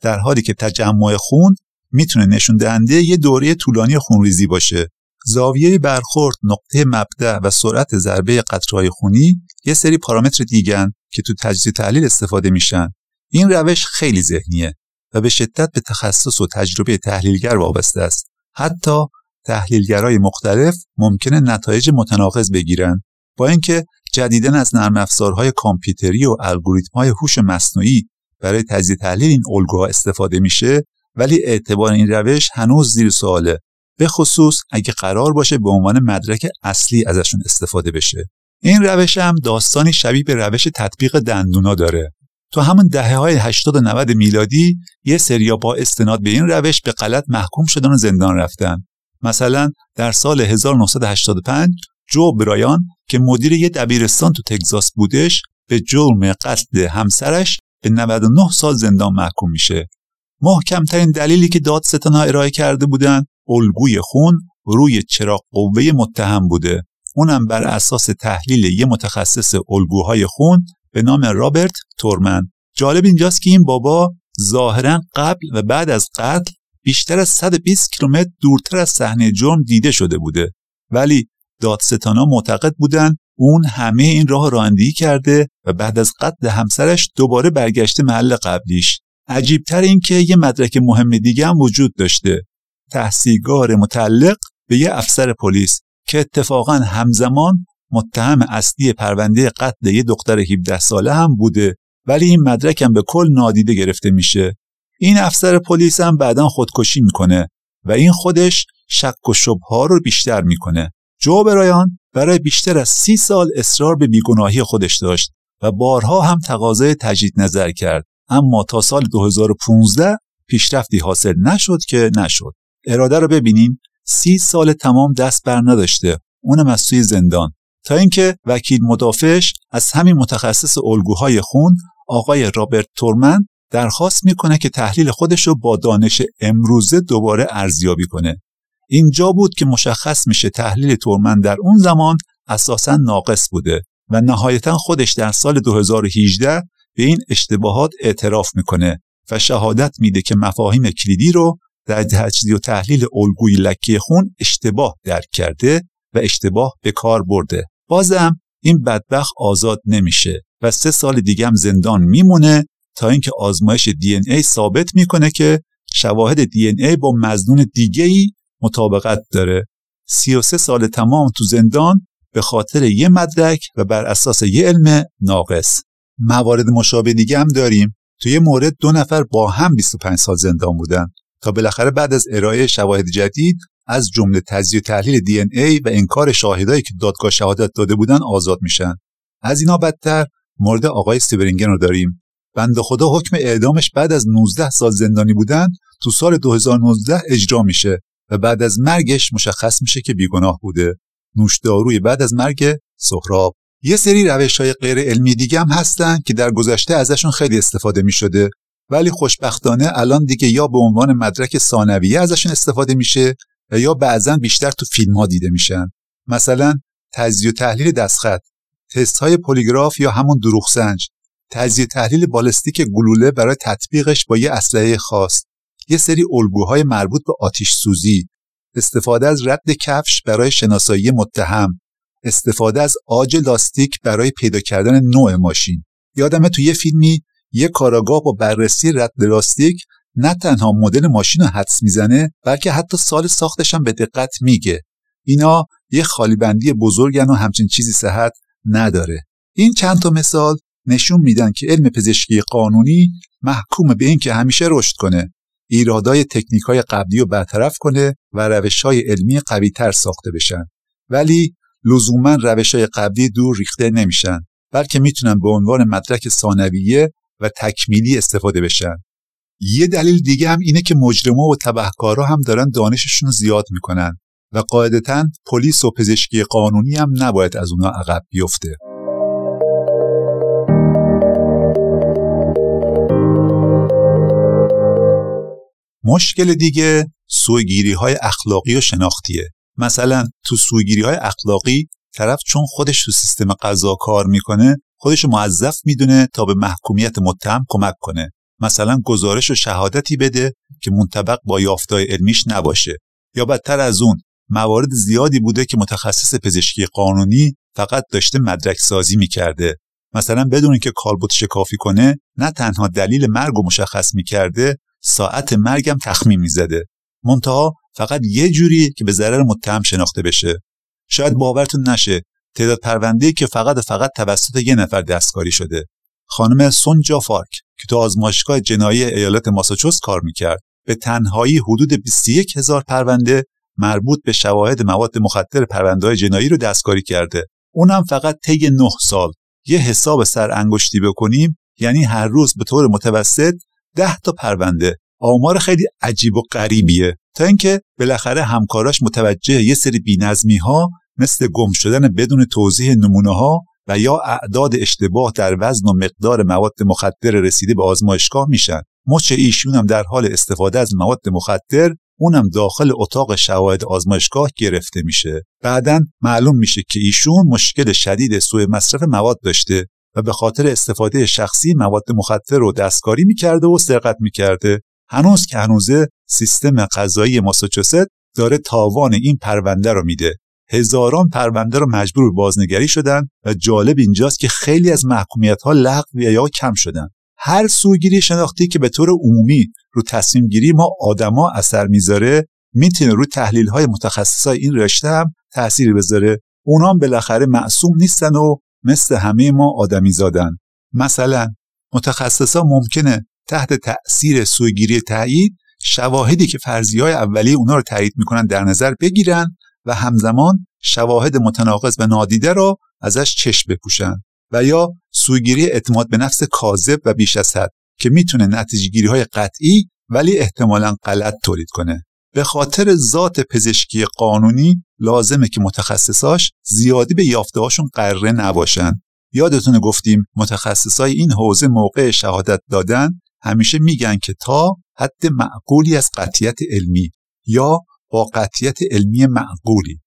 در حالی که تجمع خون می‌تونه نشون دهنده یه دوره طولانی خونریزی باشه زاویه برخورد، نقطه مبدع و سرعت ضربه قطرهای خونی یه سری پارامتر دیگن که تو تجزیه تحلیل استفاده میشن. این روش خیلی ذهنیه و به شدت به تخصص و تجربه تحلیلگر وابسته است. حتی تحلیلگرای مختلف ممکنه نتایج متناقض بگیرن با اینکه جدیدن از نرم افزارهای کامپیوتری و الگوریتم‌های هوش مصنوعی برای تجزیه تحلیل این الگوها استفاده میشه ولی اعتبار این روش هنوز زیر سواله. به خصوص اگه قرار باشه به عنوان مدرک اصلی ازشون استفاده بشه. این روش هم داستانی شبیه به روش تطبیق دندونا داره. تو همون دهه های 80 و 90 میلادی یه سریا با استناد به این روش به غلط محکوم شدن و زندان رفتن. مثلا در سال 1985 جو برایان که مدیر یه دبیرستان تو تگزاس بودش به جرم قتل همسرش به 99 سال زندان محکوم میشه. محکمترین دلیلی که دادستانها ارائه کرده بودن الگوی خون روی چراغ قوه متهم بوده. اونم بر اساس تحلیل یه متخصص الگوهای خون به نام رابرت تورمن. جالب اینجاست که این بابا ظاهرا قبل و بعد از قتل بیشتر از 120 کیلومتر دورتر از صحنه جرم دیده شده بوده. ولی دادستانا معتقد بودن اون همه این راه رانندگی کرده و بعد از قتل همسرش دوباره برگشته محل قبلیش. عجیبتر این که یه مدرک مهم دیگه هم وجود داشته. تحصیلگار متعلق به یه افسر پلیس که اتفاقا همزمان متهم اصلی پرونده قتل یه دختر 17 ساله هم بوده ولی این مدرک هم به کل نادیده گرفته میشه. این افسر پلیس هم بعدا خودکشی می‌کنه و این خودش شک و شبها رو بیشتر می‌کنه. جو برایان برای بیشتر از سی سال اصرار به بیگناهی خودش داشت و بارها هم تقاضای تجدید نظر کرد. اما تا سال 2015 پیشرفتی حاصل نشد که نشد. اراده رو ببینین سی سال تمام دست بر نداشته. اونم از توی زندان. تا اینکه وکیل مدافعش از همین متخصص الگوهای خون آقای رابرت تورمن درخواست می‌کنه که تحلیل خودش رو با دانش امروزه دوباره ارزیابی کنه. اینجا بود که مشخص میشه تحلیل تورمن در اون زمان اساسا ناقص بوده و نهایتا خودش در سال 2018 به این اشتباهات اعتراف می‌کنه و شهادت میده که مفاهیم کلیدی رو در تجزیه و تحلیل الگوی لکه خون اشتباه درک کرده و اشتباه به کار برده. بازم این بدبخ آزاد نمیشه و سه سال دیگه هم زندان میمونه تا اینکه آزمایش دی ای ثابت می‌کنه که شواهد دی ای با مزنون دیگه ای مطابقت داره. 33 سال تمام تو زندان به خاطر یه مدرک و بر اساس یه علم ناقص. موارد مشابه دیگه هم داریم. تو یه مورد دو نفر با هم 25 سال زندان بودن. تا بالاخره بعد از ارائه شواهد جدید از جمله تجزیه و تحلیل دی ای و انکار شاهدایی که دادگاه شهادت داده بودن آزاد میشن. از اینا بدتر مورد آقای سیبرینگن رو داریم. بند خدا حکم اعدامش بعد از 19 سال زندانی بودن تو سال 2019 اجرا میشه و بعد از مرگش مشخص میشه که بیگناه بوده. نوشداروی بعد از مرگ سهراب. یه سری روش های غیر علمی دیگه هم هستن که در گذشته ازشون خیلی استفاده می شده ولی خوشبختانه الان دیگه یا به عنوان مدرک ثانویه ازشون استفاده میشه و یا بعضا بیشتر تو فیلم ها دیده میشن. مثلا تجزیه و تحلیل دستخط تست های پلیگراف یا همون دروغ سنج تجزیه تحلیل بالستیک گلوله برای تطبیقش با یه اسلحه خاص. یه سری الگوهای مربوط به آتیش سوزی. استفاده از رد کفش برای شناسایی متهم. استفاده از آج لاستیک برای پیدا کردن نوع ماشین. یادمه تو یه فیلمی یه کاراگاه با بررسی رد لاستیک نه تنها مدل ماشین رو حدس می‌زنه بلکه حتی سال ساختش هم به دقت میگه. اینا یه خالیبندی بزرگن و همچین چیزی صحت نداره. این چند تا مثال نشون میدن که علم پزشکی قانونی محکوم به اینکه همیشه رشد کنه ایرادای تکنیک های قبلی رو برطرف کنه و روش های علمی قوی تر ساخته بشن. ولی لزوما روش های قبلی دور ریخته نمیشن بلکه می‌تونن به عنوان مدرک ثانویه و تکمیلی استفاده بشن. یه دلیل دیگه هم اینه که مجرما و تبهکارا هم دارن دانششون رو زیاد می‌کنن و قاعدتا پلیس و پزشکی قانونی هم نباید از اونا عقب بیفته. مشکل دیگه سوگیری های اخلاقی و شناختیه. مثلا تو سوگیری های اخلاقی طرف چون خودش تو سیستم قضا کار می‌کنه خودش موظف می‌دونه تا به محکومیت متهم کمک کنه. مثلا گزارش و شهادتی بده که منطبق با یافتای علمیش نباشه. یا بدتر از اون موارد زیادی بوده که متخصص پزشکی قانونی فقط داشته مدرک سازی می‌کرده. مثلا بدون که کالبوت شکافی کنه نه تنها دلیل مرگ و مشخص می‌کرده ساعت مرگم تخمین می‌زده. منتها فقط یه جوری که به ضرر متهم شناخته بشه. شاید باورتون نشه تعداد پرونده که فقط فقط توسط یه نفر دستکاری شده. خانم سون جافارک که تو آزمایشگاه جنایی ایالت ماساچوس کار می‌کرد. به تنهایی حدود 21 هزار پرونده مربوط به شواهد مواد مخدر پرونده جنایی رو دستکاری کرده. اونم فقط طی 9 سال. یه حساب سر انگشتی بکنیم یعنی هر روز به طور متوسط ده تا پرونده آمار خیلی عجیب و غریبیه. تا اینکه بالاخره همکاراش متوجه یه سری بینظمی ها مثل گم شدن بدون توضیح نمونه ها و یا اعداد اشتباه در وزن و مقدار مواد مخدر رسیده به آزمایشگاه میشن. مچ ایشون هم در حال استفاده از مواد مخدر اونم داخل اتاق شواهد آزمایشگاه گرفته میشه. بعدا معلوم میشه که ایشون مشکل شدید سوء مصرف مواد داشته. و به خاطر استفاده شخصی مواد مخدر رو دستکاری می‌کرده و سرقت می‌کرده. هنوز که هنوزه سیستم قضایی ماساچوست داره تاوان این پرونده رو میده. هزاران پرونده رو مجبور بازنگری شدن و جالب اینجاست که خیلی از محکومیت ها لغو یا کم شدن. هر سوگیری شناختی که به طور عمومی رو تصمیم گیری ما آدما اثر می‌ذاره می‌تونه رو تحلیل های متخصصای این رشته هم تأثیر بذاره. اونام بالاخره معصوم نیستن و مثل همه ما آدمی زادن. مثلا متخصصا ممکنه تحت تأثیر سوگیری تایید شواهدی که فرضی های اولیه اونا رو تایید می‌کنن در نظر بگیرن و همزمان شواهد متناقض و نادیده را ازش چشم بپوشن و یا سوگیری اعتماد به نفس کاذب و بیش از حد که می‌تونه نتیجه های قطعی ولی احتمالا غلط تولید کنه. به خاطر ذات پزشکی قانونی لازمه که متخصصاش زیادی به یافته هاشون قره نباشن. یادتونه گفتیم متخصصای این حوزه موقع شهادت دادن همیشه میگن که تا حد معقولی از قطیت علمی یا با قطیت علمی معقولی.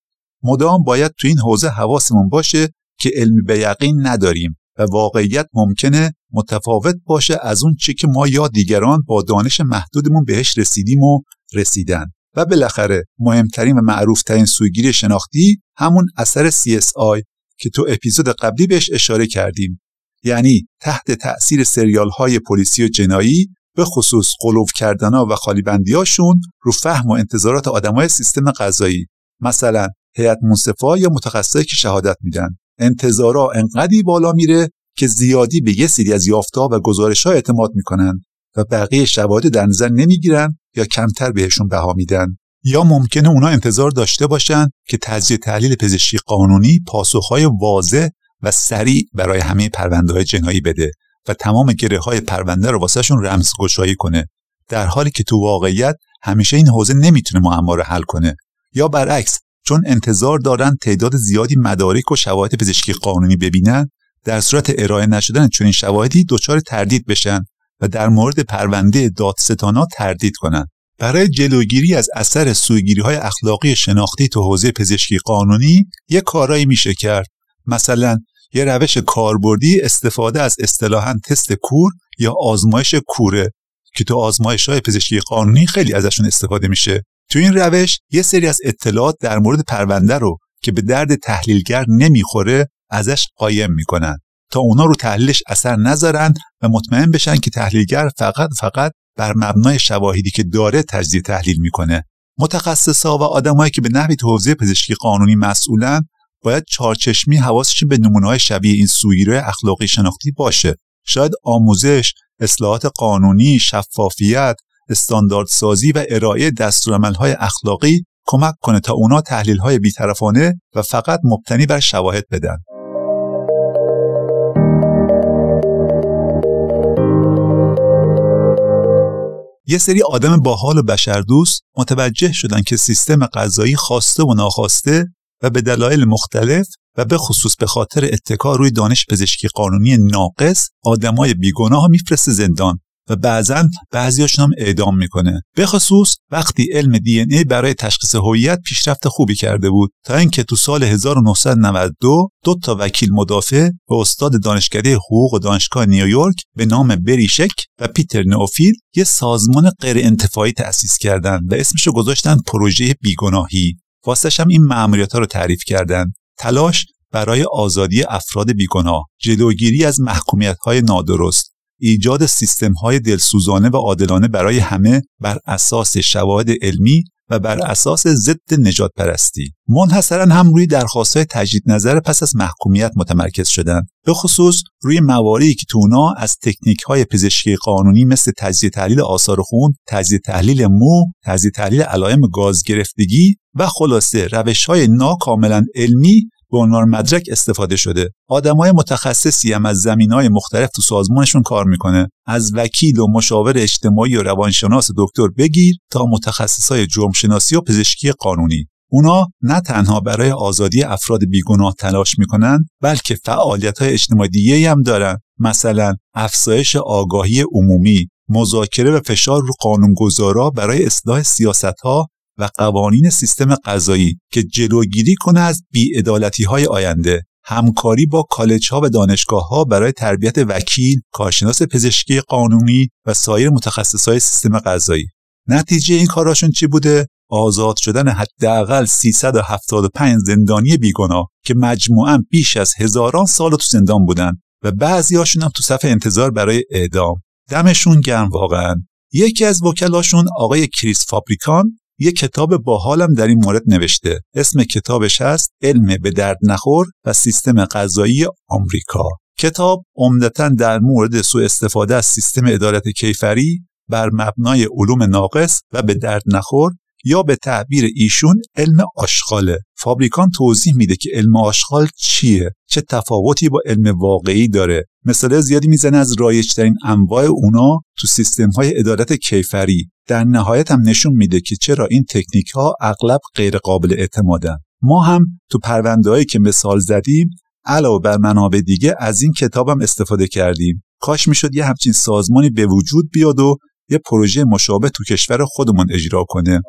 مدام باید تو این حوزه حواسمون باشه که علمی به یقین نداریم و واقعیت ممکنه متفاوت باشه از اون چی که ما یا دیگران با دانش محدودمون بهش رسیدیم و رسیدن و بالاخره مهمترین و معروفترین سوگیری شناختی همون اثر CSI که تو اپیزود قبلی بهش اشاره کردیم. یعنی تحت تأثیر سریال های پلیسی و جنایی به خصوص قلوف کردنا و خالی بندیاشون رو فهم و انتظارات آدمای سیستم قضایی مثلا هیئت منصفا یا متخصصی که شهادت میدن. انتظارا انقدی بالا میره که زیادی به یه سری از یافتا و گزارش ها اعتماد می‌کنن و بقیه شواهد در نظر نمی‌گیرن یا کمتر بهشون بها میدن یا ممکنه اونا انتظار داشته باشن که تجزیه تحلیل پزشکی قانونی پاسخهای واضح و سریع برای همه پرونده های جنایی بده و تمام گره های پرونده رو واسهشون رمزگشایی کنه در حالی که تو واقعیت همیشه این حوزه نمی‌تونه معما رو حل کنه. یا برعکس چون انتظار دارن تعداد زیادی مدارک و شواهد پزشکی قانونی ببینن در صورت ارائه نشدن چنین شواهدی دچار تردید بشن. و در مورد پرونده دادستانا تردید کنند. برای جلوگیری از اثر سوگیری های اخلاقی شناختی تو حوزه پزشکی قانونی یک کارایی میشه کرد. مثلا یه روش کاربردی استفاده از اصطلاحا تست کور یا آزمایش کوره که تو آزمایش های پزشکی قانونی خیلی ازشون استفاده میشه. تو این روش یه سری از اطلاعات در مورد پرونده رو که به درد تحلیلگر نمی‌خوره ازش قایم می‌کنن. تا اونا رو تحلیلش اثر نذارن و مطمئن بشن که تحلیلگر فقط فقط بر مبنای شواهدی که داره تجزیه تحلیل می‌کنه. متخصصا و آدمایی که به نحوی حوزه پزشکی قانونی مسئولن باید چارچشمی حواسشون به نمونه‌های شبیه این سوگیری اخلاقی شناختی باشه. شاید آموزش اصلاحات قانونی شفافیت استانداردسازی و ارائه دستورالعمل‌های اخلاقی کمک کنه تا اونا تحلیل‌های بیطرفانه و فقط مبتنی بر شواهد بدن. یه سری آدم باحال و بشردوست متوجه شدن که سیستم قضایی خواسته و ناخواسته و به دلایل مختلف و به خصوص به خاطر اتکا روی دانش پزشکی قانونی ناقص آدمای بیگناه میفرسته زندان. و بعضا بعضیاشون هم اعدام می‌کنه. به خصوص وقتی علم دی ای برای تشخیص هویت پیشرفت خوبی کرده بود تا اینکه تو سال 1992 دو تا وکیل مدافع و استاد دانشکده حقوق و دانشگاه نیویورک به نام بریشک و پیتر نوفیل یه سازمان غیر انتفاعی تأسیس کردند و اسمشو گذاشتن پروژه بیگناهی. واسش هم این معمولیت ها رو تعریف کردن. تلاش برای آزادی افراد بیگناه. جلوگیری از محکومیت های نادرست. ایجاد سیستم های دلسوزانه و عادلانه برای همه بر اساس شواهد علمی و بر اساس ضد نجات پرستی منحصرا هم روی درخواست های تجدید نظر پس از محکومیت متمرکز شدند. به خصوص روی مواردی که تونا از تکنیک های پزشکی قانونی مثل تجزیه تحلیل آثار خون تجزیه تحلیل مو تجزیه تحلیل علائم گاز گرفتگی و خلاصه روش های ناکاملا علمی به عنوان مدرک استفاده شده. آدمای متخصصی هم از زمینهای مختلف تو سازمانشون کار می‌کنه. از وکیل و مشاور اجتماعی و روانشناس دکتر بگیر تا متخصصای جرمشناسی و پزشکی قانونی. اونا نه تنها برای آزادی افراد بیگناه تلاش می‌کنن بلکه فعالیت های اجتماعی دیگه هم دارن. مثلا افزایش آگاهی عمومی مذاکره و فشار رو قانونگذارا برای اصلاح سیاست ها و قوانین سیستم قضایی که جلوگیری کنه از بیعدالتی های آینده همکاری با کالج ها و دانشگاه ها برای تربیت وکیل، کارشناس پزشکی قانونی و سایر متخصص های سیستم قضایی. نتیجه این کاراشون چی بوده؟ آزاد شدن حداقل 375 زندانی بیگناه که مجموعا بیش از هزاران سال تو زندان بودن و بعضی هاشون هم تو صف انتظار برای اعدام. دمشون گرم واقعا. یکی از وکلاشون آقای کریس فابریکان یه کتاب باحالم در این مورد نوشته. اسم کتابش هست علم به درد نخور و سیستم قضایی آمریکا. کتاب عمدتا در مورد سوء استفاده از سیستم عدالت کیفری بر مبنای علوم ناقص و به درد نخور یا به تعبیر ایشون علم آشغاله. فابریکان توضیح میده که علم آشغال چیه؟ چه تفاوتی با علم واقعی داره؟ مثال زیادی می‌زنه از رایجترین انواع اونا تو سیستم های عدالت کیفری. در نهایت هم نشون میده که چرا این تکنیک ها اغلب غیر قابل اعتمادن. ما هم تو پروندههایی که مثال زدیم علاوه بر منابع دیگه از این کتابم استفاده کردیم. کاش می‌شد یه همچین سازمانی به وجود بیاد و یه پروژه مشابه تو کشور خودمون اجرا کنه.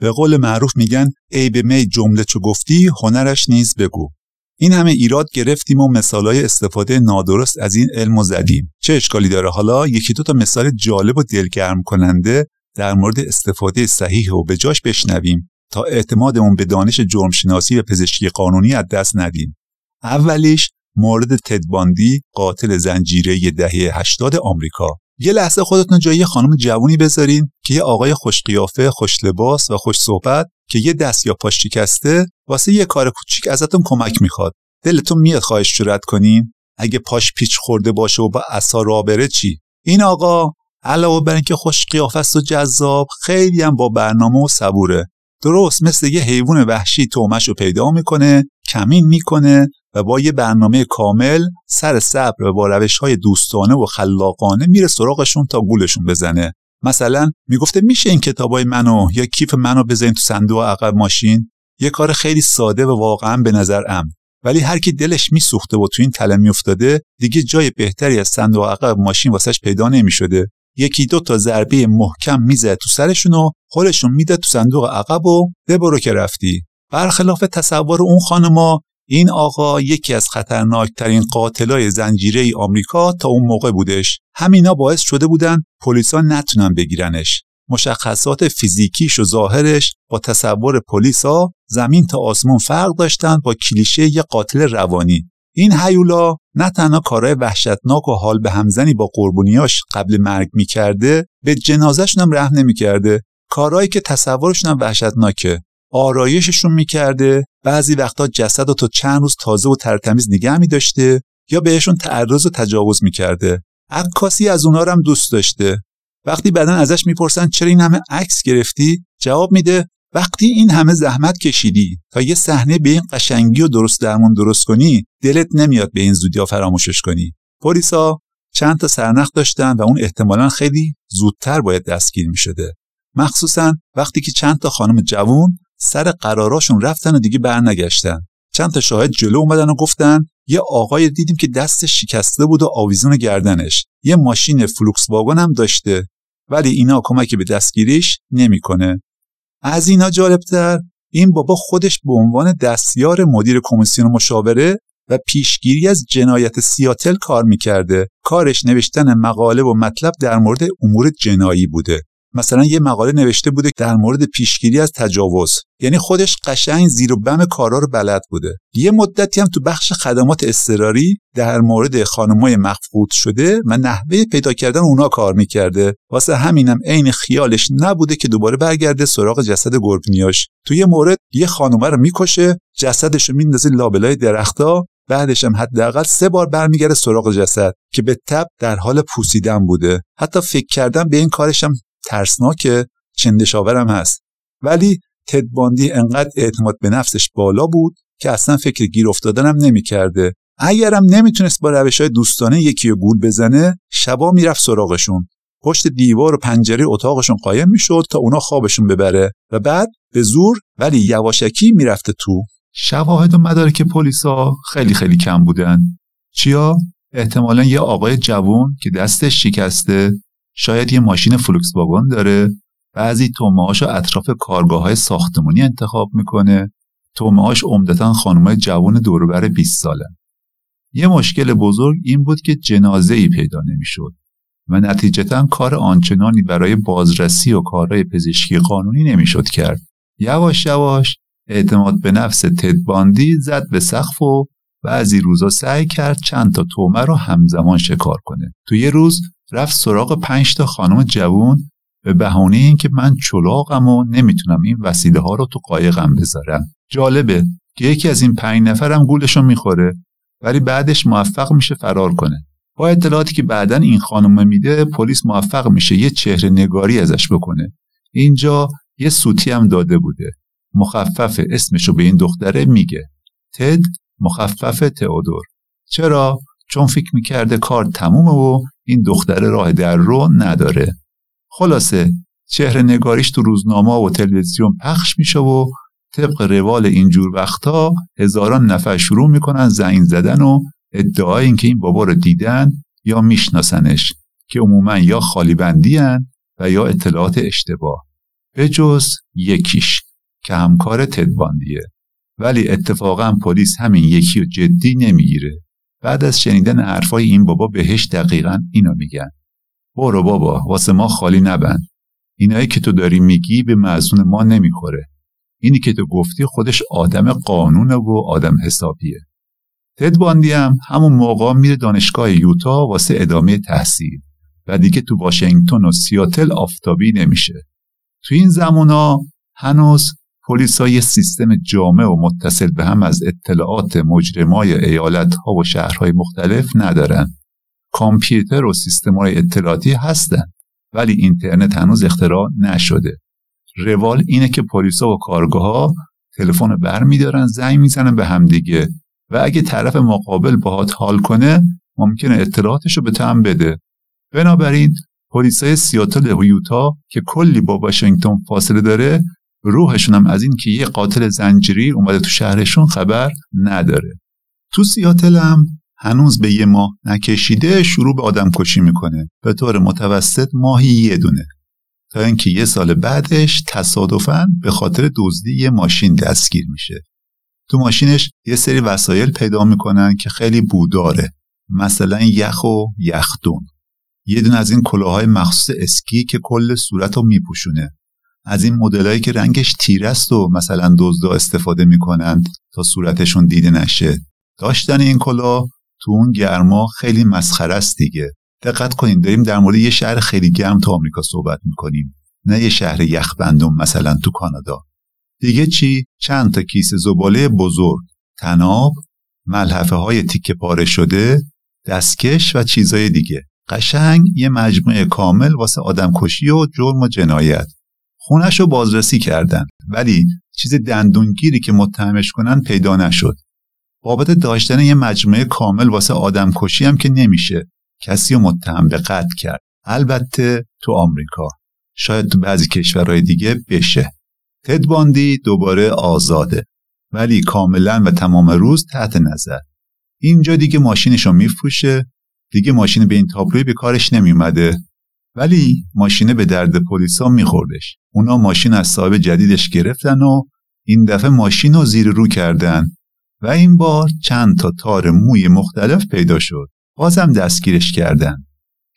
به قول معروف میگن ای به می جمله چو گفتی هنرش نیز بگو. این همه ایراد گرفتیم و مثالای استفاده نادرست از این علم و زدیم چه اشکالی داره؟ حالا یکی دو تا مثال جالب و دلگرم کننده در مورد استفاده صحیح و به جاش بشنویم تا اعتمادمون به دانش جرمشناسی و پزشکی قانونی از دست ندیم. اولیش مورد تدباندی قاتل زنجیره دهه 80 آمریکا. یه لحظه خودتون جای یه خانم جوونی بذارین که یه آقای خوش قیافه، خوش لباس و خوش صحبت که یه دست یا پاش شکسته واسه یه کار کوچیک ازتون کمک می‌خواد. دلتون میاد خواهش جرأت کنین؟ اگه پاش پیچ خورده باشه و با عصا را بره چی؟ این آقا علاوه بر اینکه خوش قیافه است و جذاب خیلی هم با برنامه و صبوره درست مثل یه حیوان وحشی تومش رو پیدا می‌کنه کمین می‌کنه و با یه برنامه کامل سر صبر و با روش های دوستانه و خلاقانه میره سراغشون تا گولشون بزنه. مثلا می‌گفته میشه این کتابای منو یا کیف منو بزنین تو صندوق عقب ماشین؟ یه کار خیلی ساده و واقعا به نظر ام ولی هر کی دلش میسوخته و تو این تله میافتاده دیگه جای بهتری از صندوق عقب ماشین واسش پیدا نمی‌شده. یکی دو تا ضربه محکم میزه تو سرشون و خودشون میده تو صندوق عقب و برو که رفتی. برخلاف تصور اون خانما این آقا یکی از خطرناکترین قاتلای زنجیره ای آمریکا تا اون موقع بودش. همینا باعث شده بودن پلیسا نتونن بگیرنش. مشخصات فیزیکیش و ظاهرش با تصور پلیسا زمین تا آسمون فرق داشتن با کلیشه یه قاتل روانی. این هیولا نه تنها کارهای وحشتناک و حال به همزنی با قربونیاش قبل مرگ می‌کرده به جنازهشون هم رحم نمی‌کرده. کارهایی که تصورشون هم وحشتناکه. آرایششون می‌کرده. بعضی وقتا جسد رو تا چند روز تازه و ترتمیز نگه میداشته یا بهشون تعرض و تجاوز می‌کرده. عکاسی از اونا هم دوست داشته. وقتی بعدا ازش می‌پرسن چرا این همه عکس گرفتی؟ جواب میده وقتی این همه زحمت کشیدی تا یه صحنه به این قشنگی و درست درمون درست کنی دلت نمیاد به این زودیا فراموشش کنی. پلیسا چند تا سرنخ داشتن و اون احتمالا خیلی زودتر باید دستگیر می‌شده. مخصوصا وقتی که چند تا خانم جوون سر قراراشون رفتن و دیگه برنگشتن. چند تا شاهد جلو اومدن و گفتن یه آقای دیدیم که دست شکسته بود و آویزون گردنش. یه ماشین فولکس واگن هم داشته. ولی اینا کمک به دستگیریش نمی‌کنه. از اینا جالبتر این بابا خودش به عنوان دستیار مدیر کمیسیون مشاوره و پیشگیری از جنایت سیاتل کار می‌کرده. کارش نوشتن مقاله و مطلب در مورد امور جنایی بوده. مثلا یه مقاله نوشته بوده در مورد پیشگیری از تجاوز. یعنی خودش قشنگ زیر و بم کارا رو بلد بوده. یه مدتی هم تو بخش خدمات اضطراری در مورد خانمای مفقود شده و نحوه پیدا کردن اونا کار می‌کرده. واسه همینم عین خیالش نبوده که دوباره برگرده سراغ جسد گربنیاش. تو یه مورد یه خانومه رو می‌کشه جسدش رو میندازه لابلای درختا بعدش هم حداقل سه بار برمیگرده سراغ جسد که به تب در حال پوسیدن بوده. حتی فکر کردن به این کارش هم ترسناک چندشاورم هست. ولی تدباندی انقدر اعتماد به نفسش بالا بود که اصلا فکر گیر افتادنم نمی‌کرده. اگرم نمی‌تونست با روش های دوستانه یکی گول بزنه شبا می‌رفت سراغشون. پشت دیوار و پنجره اتاقشون قایم می‌شد تا اونا خوابشون ببره و بعد به زور ولی یواشکی می‌رفته تو. شواهد و مدارک پلیسا خیلی خیلی کم بودن. چیا؟ احتمالا یه آقای جوون که دستش شکسته شاید یه ماشین فولکس واگن داره. بعضی طعمه‌هاش اطراف کارگاه های ساختمانی انتخاب می‌کنه. طعمه‌هاش عمدتا خانمای جوون دوربر 20 ساله. یه مشکل بزرگ این بود که جنازه ای پیدا نمی‌شد و نتیجتا کار آنچنانی برای بازرسی و کارهای پزشکی قانونی نمی‌شد کرد. یواش یواش اعتماد به نفس تد باندی زد به سقف و بعضی روزا سعی کرد چند تا تومه رو همزمان شکار کنه. تو یه روز رفت سراغ پنج تا خانم جوون به بهونه اینکه من چلاقم و نمی‌تونم این وسیله ها رو تو قایقم بذارم. جالبه که یکی از این پنج نفرم گولشو می‌خوره ولی بعدش موفق میشه فرار کنه. با اطلاعاتی که بعدا این خانم میده پلیس موفق میشه یه چهره نگاری ازش بکنه. اینجا یه سوتی هم داده بوده. مخفف اسمشو به این دختره میگه. تد مخفف تئودور. چرا؟ چون فکر می‌کرده کار تمومه و این دختره راه در رو نداره. خلاصه چهره نگاریش تو روزنامه و تلویزیون پخش میشه و طبق روال اینجور وقتا هزاران نفر شروع می‌کنن زنگ زدن و ادعای اینکه این بابا رو دیدن یا میشناسنش که عموما یا خالی بندی و یا اطلاعات اشتباه. به جز یکیش که همکار تدباندیه ولی اتفاقا پلیس همین یکی رو جدی نمی‌گیره. بعد از شنیدن حرفای این بابا بهش دقیقا اینو میگن. برو بابا واسه ما خالی نبند. اینایی که تو داری میگی به معزون ما نمی‌خوره. اینی که تو گفتی خودش آدم قانونه و آدم حسابیه. تد باندی هم همون موقع میره دانشگاه یوتا واسه ادامه تحصیل. و دیگه تو واشنگتن و سیاتل آفتابی نمیشه. تو این زمونا هنوز پلیس یه سیستم جامع و متصل به هم از اطلاعات مجرمای ایالت ها و شهرهای مختلف ندارن کامپیوتر و سیستم های اطلاعاتی هستن ولی اینترنت هنوز اختراع نشده. روال اینه که پلیسا و کارگاه ها تلفن بر میدارن زنگ می‌زنن به همدیگه و اگه طرف مقابل باهات حال کنه ممکنه اطلاعاتش رو به هم بده. بنابراین پلیسای سیاتل و یوتا که کلی با واشنگتن فاصله داره روحشون هم از این که یه قاتل زنجیری اومده تو شهرشون خبر نداره. تو سیاتل هم هنوز به یه ماه نکشیده شروع به آدم کشی می‌کنه. به طور متوسط ماهی یه دونه. تا اینکه یه سال بعدش تصادفاً به خاطر دزدی یه ماشین دستگیر میشه. تو ماشینش یه سری وسایل پیدا می‌کنن که خیلی بوداره. مثلا یخ و یخدون. یه دونه از این کلاهای مخصوص اسکی که کل صورت رو میپوشونه. از این مدلایی که رنگش تیره است و مثلا دزدا استفاده می‌کنند تا صورتشون دیده نشه. داشتن این کلاه تو اون گرما خیلی مسخره است دیگه. دقت کنیم داریم در مورد یه شهر خیلی گرم تو آمریکا صحبت می‌کنیم. نه یه شهر یخبندون مثلا تو کانادا. دیگه چی؟ چند تا کیسه زباله بزرگ. تناب ملحفه های تیکه پاره شده دستکش و چیزای دیگه. قشنگ یه مجموعه کامل واسه آدمکشی و جرم و جنایت. خونش رو بازرسی کردن. ولی چیز دندونگیری که متهمش کنن پیدا نشد. بابت داشتن یه مجموعه کامل واسه آدمکشی هم که نمیشه. کسی رو متهم به قتل کرد. البته تو آمریکا. شاید تو بعضی کشورهای دیگه بشه. تدباندی دوباره آزاده. ولی کاملا و تمام روز تحت نظر. اینجا دیگه ماشینش رو میفروشه. دیگه ماشین به این تابلوی به کارش نمیومده ولی ماشینه به درد پلیسا میخوردش. اونا ماشین از صاحب جدیدش گرفتن و این دفعه ماشین رو زیر رو کردن. و این بار چند تا تار موی مختلف پیدا شد. بازم دستگیرش کردن.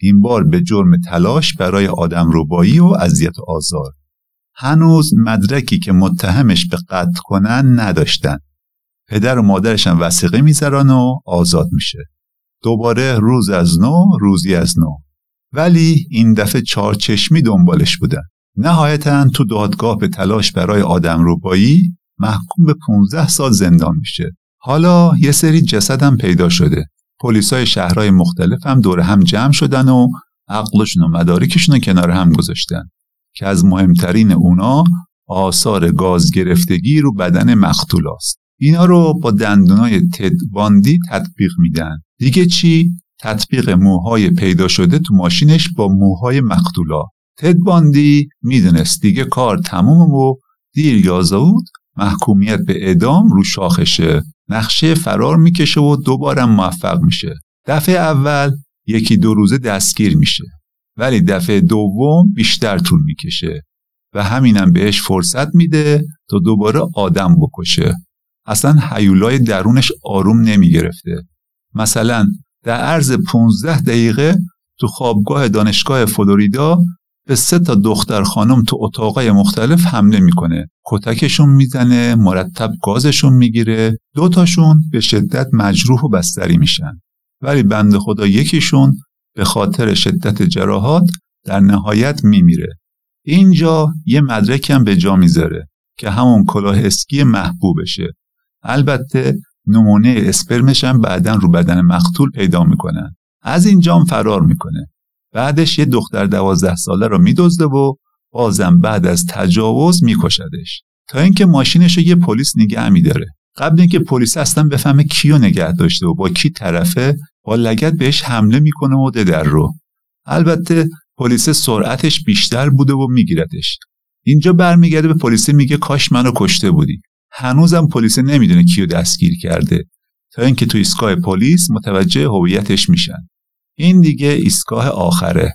این بار به جرم تلاش برای آدم روبایی و اذیت آزار. هنوز مدرکی که متهمش به قتل کنن نداشتن. پدر و مادرش هم وسیقه می‌ذارن و آزاد میشه. دوباره روز از نو روزی از نو. ولی این دفعه چارچشمی دنبالش بودن نهایتا تو دادگاه به تلاش برای آدم روبایی محکوم به 15 سال زندان میشه حالا یه سری جسدم پیدا شده پلیسای شهرهای مختلف هم دور هم جمع شدن و عقلشون و مدارکشون رو کنار هم گذاشتن که از مهمترین اونا آثار گاز گرفتگی رو بدن مقتول است. اینا رو با دندونای تد باندی تطبیق میدن. دیگه چی؟ تطبیق موهای پیدا شده تو ماشینش با موهای مقتولا. تد باندی می‌دونست دیگه کار تموم و دیر یا زود محکومیت به اعدام رو شاخشه. نقشه فرار می‌کشه و دوبارم موفق میشه. دفعه اول یکی دو روزه دستگیر میشه. ولی دفعه دوم بیشتر طول می‌کشه. و همینم بهش فرصت میده تا دوباره آدم بکشه. اصلا حیولای درونش آروم نمی‌گرفته. مثلا در عرض 15 دقیقه تو خوابگاه دانشگاه فلوریدا به سه تا دختر خانم تو اتاقای مختلف حمله می‌کنه. کتکشون می‌زنه مرتب گازشون می‌گیره. دوتاشون به شدت مجروح و بستری میشن. ولی بند خدا یکیشون به خاطر شدت جراحات در نهایت میمیره. اینجا یه مدرکم به جا می‌ذاره که همون کلاه اسکی محبوبشه. البته نمونه اسپرمش هم بعدا رو بدن مقتول پیدا می‌کنن از اینجام فرار می‌کنه. بعدش یه دختر دوازده ساله رو میدزده و بازم بعد از تجاوز میکشدش. تا اینکه ماشینش رو یه پلیس نگه میداره. قبل اینکه پلیس اصلا بفهمه کیو نگه داشته و با کی طرفه با لگد بهش حمله می‌کنه و در رو. البته پلیس سرعتش بیشتر بوده و میگیردش اینجا برمیگرده به پلیس میگه کاش منو کشته بودی. هنوزم پلیس نمی‌دونه کیو دستگیر کرده. تا اینکه تو ایستگاه پلیس متوجه هویتش میشن. این دیگه ایستگاه آخره.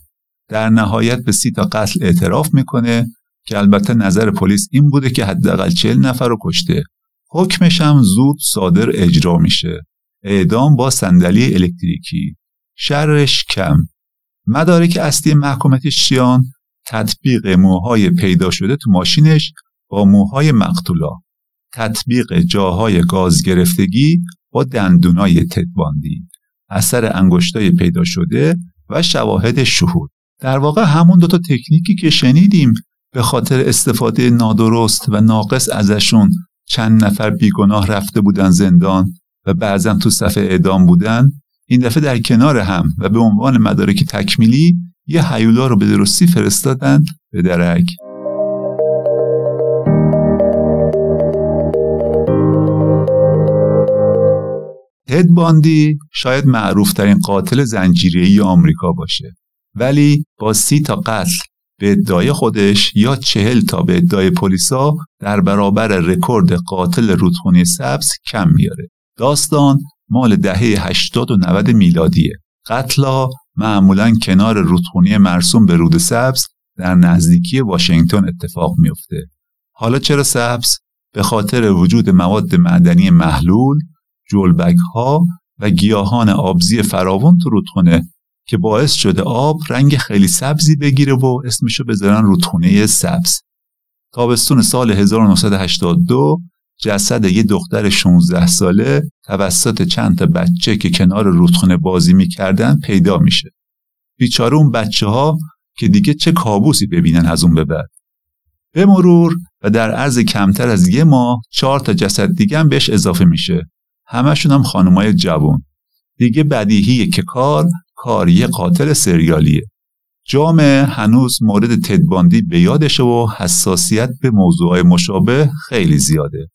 در نهایت به سی تا قتل اعتراف می‌کنه که البته نظر پلیس این بوده که حداقل چهل نفر رو کشته. حکمش هم زود صادر اجرا میشه. اعدام با صندلی الکتریکی. شرش کم. مدارک اصلی محکومتش چیان تطبیق موهای پیدا شده تو ماشینش با موهای مقتولا. تطبیق جاهای گاز گرفتگی با دندونای تدباندی اثر انگشتای پیدا شده و شواهد شهود. در واقع همون دوتا تکنیکی که شنیدیم به خاطر استفاده نادرست و ناقص ازشون چند نفر بیگناه رفته بودن زندان و بعضا تو صفحه اعدام بودن این دفعه در کنار هم و به عنوان مدارک تکمیلی یه حیولا رو به درستی فرستادن به درک. تد باندی شاید معروفترین قاتل زنجیری آمریکا باشه ولی با سی تا قتل به ادعای خودش یا چهل تا به ادعای پلیسا در برابر رکورد قاتل رودخونی سبز کم میاره. داستان مال دهه 80 و 90 میلادیه. قتلا معمولا کنار رودخونی مرسوم به رود سبز در نزدیکی واشنگتن اتفاق میفته. حالا چرا سبز؟ به خاطر وجود مواد معدنی محلول جلبک ها و گیاهان آبزی فراوان تو رودخونه که باعث شده آب رنگ خیلی سبزی بگیره و اسمشو بذارن رودخونه سبز تابستون سال 1982 جسد یه دختر 16 ساله توسط چند تا بچه که کنار رودخونه بازی می‌کردن پیدا میشه. بیچاره اون بچه ها که دیگه چه کابوسی ببینن از اون به بعد. به مرور و در عرض کمتر از یه ماه چهار تا جسد دیگه هم بهش اضافه میشه. همشون هم خانمای جوون. دیگه بدیهیه که کار کار یه قاتل سریالیه. جامعه هنوز مورد تدباندی به یادشه و حساسیت به موضوعهای مشابه خیلی زیاده.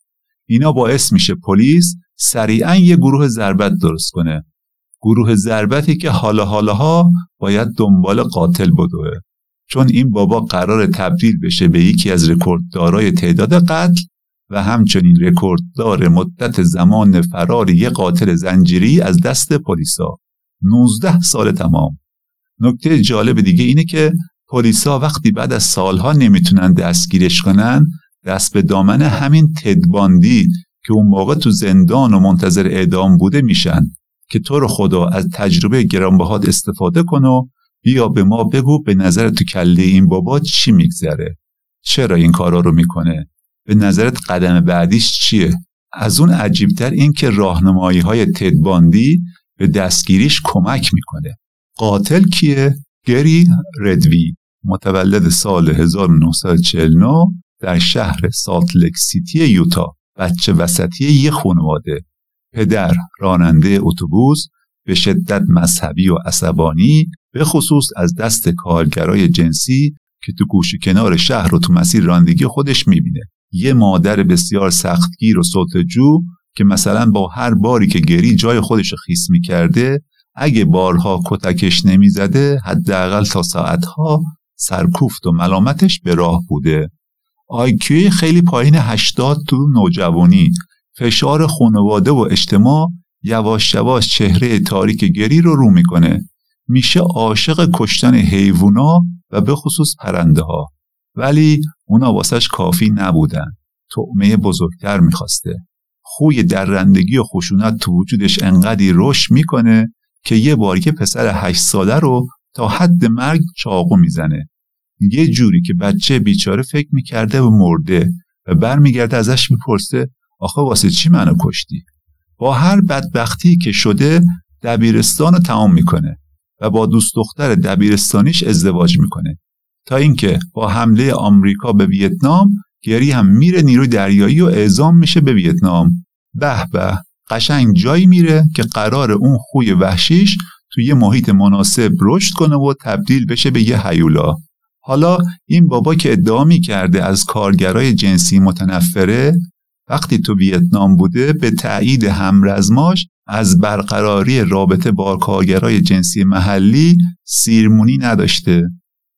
اینا باعث میشه پلیس سریعا یه گروه ضربت درست کنه گروه ضربتی که حالا حالاها باید دنبال قاتل بدوه چون این بابا قرار تبدیل بشه به یکی از رکورددارای تعداد قتل و همچنین رکورددار مدت زمان فرار یه قاتل زنجیری از دست پلیسا. 19 سال تمام. نکته جالب دیگه اینه که پلیسا وقتی بعد از سالها نمی‌تونن دستگیرش کنن دست به دامن همین تدباندی که اون موقع تو زندان و منتظر اعدام بوده میشن که تو رو خدا از تجربه گرانبهات استفاده کن و بیا به ما بگو به نظر تو کله این بابا چی میگذره. چرا این کارا رو می‌کنه؟ به نظرت قدم بعدیش چیه؟ از اون عجیبتر این که راهنمایی های تدباندی به دستگیریش کمک می‌کنه. قاتل کیه؟ گری ردوی متولد سال 1949 در شهر سالت لک سیتی یوتا بچه وسطی یه خانواده. پدر راننده اتوبوس به شدت مذهبی و عصبانی به خصوص از دست کارگرای جنسی که تو گوش کنار شهر رو تو مسیر رانندگی خودش می‌بینه. یه مادر بسیار سختگیر و سلطجو که مثلا با هر باری که گری جای خودش خیس می‌کرده اگه بارها کتکش نمی‌زده حداقل تا ساعتها سرکوفت و ملامتش به راه بوده. آیکیوی خیلی پایین 80 تو نوجوانی. فشار خانواده و اجتماع یواش یواش چهره تاریک گری رو رو می‌کنه. میشه عاشق کشتن حیوونا و به خصوص پرنده ها ولی اونا واسش کافی نبودن. تعمه بزرگتر می‌خواسته. خوی درندگی و خشونت تو وجودش انقدی رشد می‌کنه که یه بار یه پسر هشت ساله رو تا حد مرگ چاقو می‌زنه. یه جوری که بچه بیچاره فکر می‌کرده و مرده و برمیگرده ازش می‌پرسه آخه واسه چی منو کشتی؟ با هر بدبختی که شده دبیرستان رو تمام می‌کنه و با دوست دختر دبیرستانیش ازدواج می‌کنه. تا اینکه با حمله آمریکا به ویتنام گری هم میره نیروی دریایی و اعزام میشه به ویتنام. به به قشنگ جایی میره که قرار اون خوی وحشیش توی یه محیط مناسب رشد کنه و تبدیل بشه به یه حیولا حالا این بابا که ادعا می کرده از کارگرای جنسی متنفره وقتی تو ویتنام بوده به تایید همرزماش از برقراری رابطه با کارگرای جنسی محلی سیرمونی نداشته.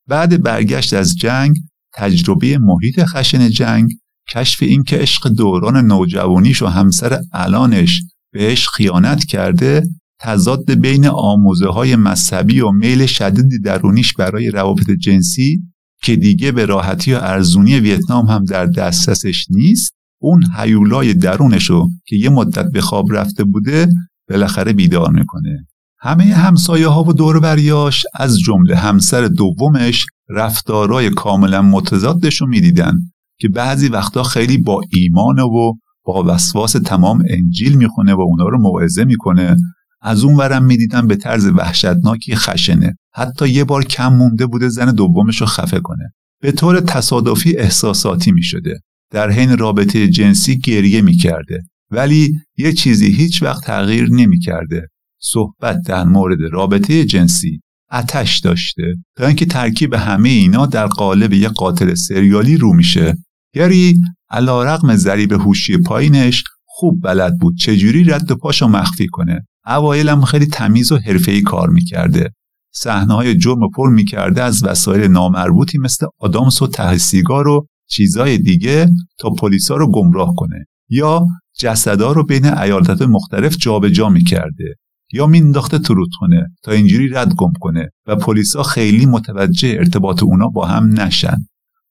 بعد برگشت از جنگ تجربه محیط خشن جنگ کشف اینکه عشق دوران نوجوانیش و همسر الانش بهش خیانت کرده تضاد بین آموزه های مذهبی و میل شدیدی درونیش برای روابط جنسی که دیگه به راحتی و ارزونی ویتنام هم در دسترسش نیست اون حیولای درونشو که یه مدت به خواب رفته بوده بالاخره بیدار می‌کنه. همه همسایه ها و دوربریاش از جمله همسر دومش رفتارای کاملا متضادش رو می‌دیدن که بعضی وقتا خیلی با ایمان و با وسواس تمام انجیل می‌خونه و اونا رو موعظه می‌کنه. از اون ورم می‌دیدن به طرز وحشتناکی خشنه. حتی یه بار کم مونده بوده زن دومش رو خفه کنه. به طور تصادفی احساساتی می‌شده. در حین رابطه جنسی گریه می‌کرده. ولی یه چیزی هیچ وقت تغییر نمی‌کرده. صحبت در مورد رابطه جنسی اتش داشته تا اینکه ترکیب همه اینا در قالب یه قاتل سریالی رو میشه. یاری علا رقم ذریب هوشی پایینش خوب بلد بود چجوری رد و پاشو مخفی کنه. اوایلم خیلی تمیز و حرفه‌ای کار می‌کرده. صحنه های جرم پر می‌کرده از وسایل نامربوطی مثل آدامس و ته سیگار و چیزای دیگه تا پلیسا رو گمراه کنه. یا جسدا رو بین ایالت مختلف جابجا جا می‌کرده. یا مینداخته تو رودخونه تا اینجوری رد گم کنه و پلیسا خیلی متوجه ارتباط اونا با هم نشن.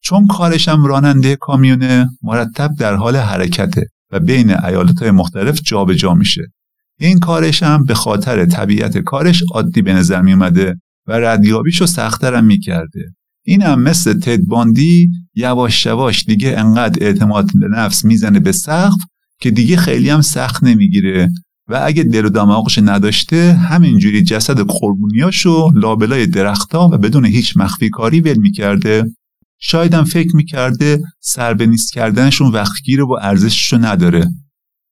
چون کارشم راننده کامیونه مرتب در حال حرکته و بین ایالتهای مختلف جابجا جا میشه. این کارش هم به خاطر طبیعت کارش عادی به نظر می اومده و ردیابیشو سختترم می‌کرده. این هم مثل تدباندی یواش یواش دیگه انقدر اعتماد به نفس می‌زنه به سقف که دیگه خیلی هم سخت نمی‌گیره و اگه دل و دماغش نداشته همینجوری جسد قربونیاشو لابلای درختها و بدون هیچ مخفی کاری ول می‌کرده. شایدم فکر می‌کرده سر به نیست کردنشون وقتگیره و ارزششو نداره.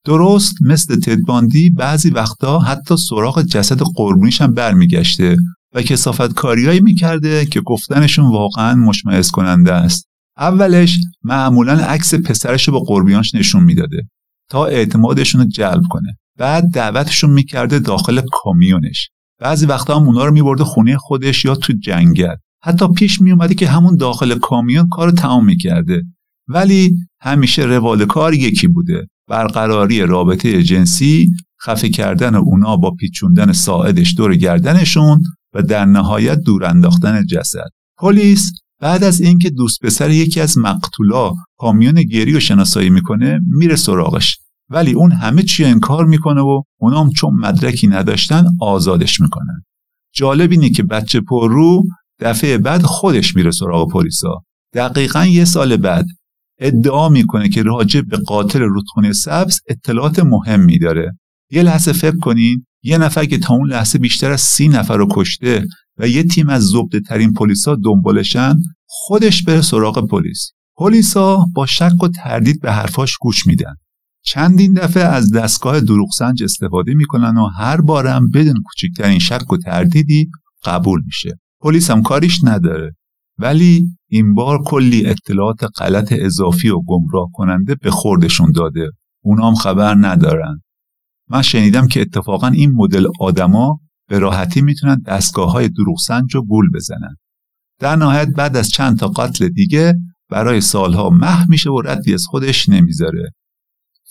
درست مثل تدباندی بعضی وقتا حتی سراغ جسد قربونیش هم برمیگشته و کسافت کاریایی می‌کرده که گفتنشون واقعا مشمعز کننده است. اولش معمولا عکس پسرش رو به قربیانش نشون می‌داده تا اعتمادشون رو جلب کنه. بعد دعوتشون می‌کرده داخل کامیونش. بعضی وقتا هم اونا رو میبرده خونه خودش یا تو جنگل. حتی پیش میومده که همون داخل کامیون کار تمام می‌کرده. ولی همیشه روال کار یکی بوده. برقراری رابطه جنسی خفه کردن اونا با پیچوندن ساعدش دور گردنشون و در نهایت دور انداختن جسد. پلیس بعد از اینکه دوست پسر یکی از مقتولا کامیون گری رو شناسایی می‌کنه میره سراغش. ولی اون همه چی انکار می‌کنه و اونام چون مدرکی نداشتن آزادش می‌کنن. جالب اینه که بچه پر رو دفعه بعد خودش میره سراغ پلیسا. دقیقا یه سال بعد ادعا می‌کنه که راجع به قاتل رودخونه سبز اطلاعات مهمی داره یه لحظه فکر کنین یه نفر که تا اون لحظه بیشتر از سی نفر رو کشته و یه تیم از زبده ترین پلیسا دنبالشن خودش بره سراغ پلیس. پلیسا با شک و تردید به حرفاش گوش میدن. چندین دفعه از دستگاه دروغسنج استفاده می‌کنن و هر بارم بدون کوچکترین شک و تردیدی قبول میشه. پلیس هم کاریش نداره. ولی این بار کلی اطلاعات غلط اضافی و گمراه کننده به خوردشون داده. اونام خبر ندارن. من شنیدم که اتفاقا این مدل آدما به راحتی می‌تونن دستگاه های دروغسنج و گول بزنن. در نهایت بعد از چند تا قتل دیگه برای سالها مح میشه و ردی از خودش نمی‌ذاره.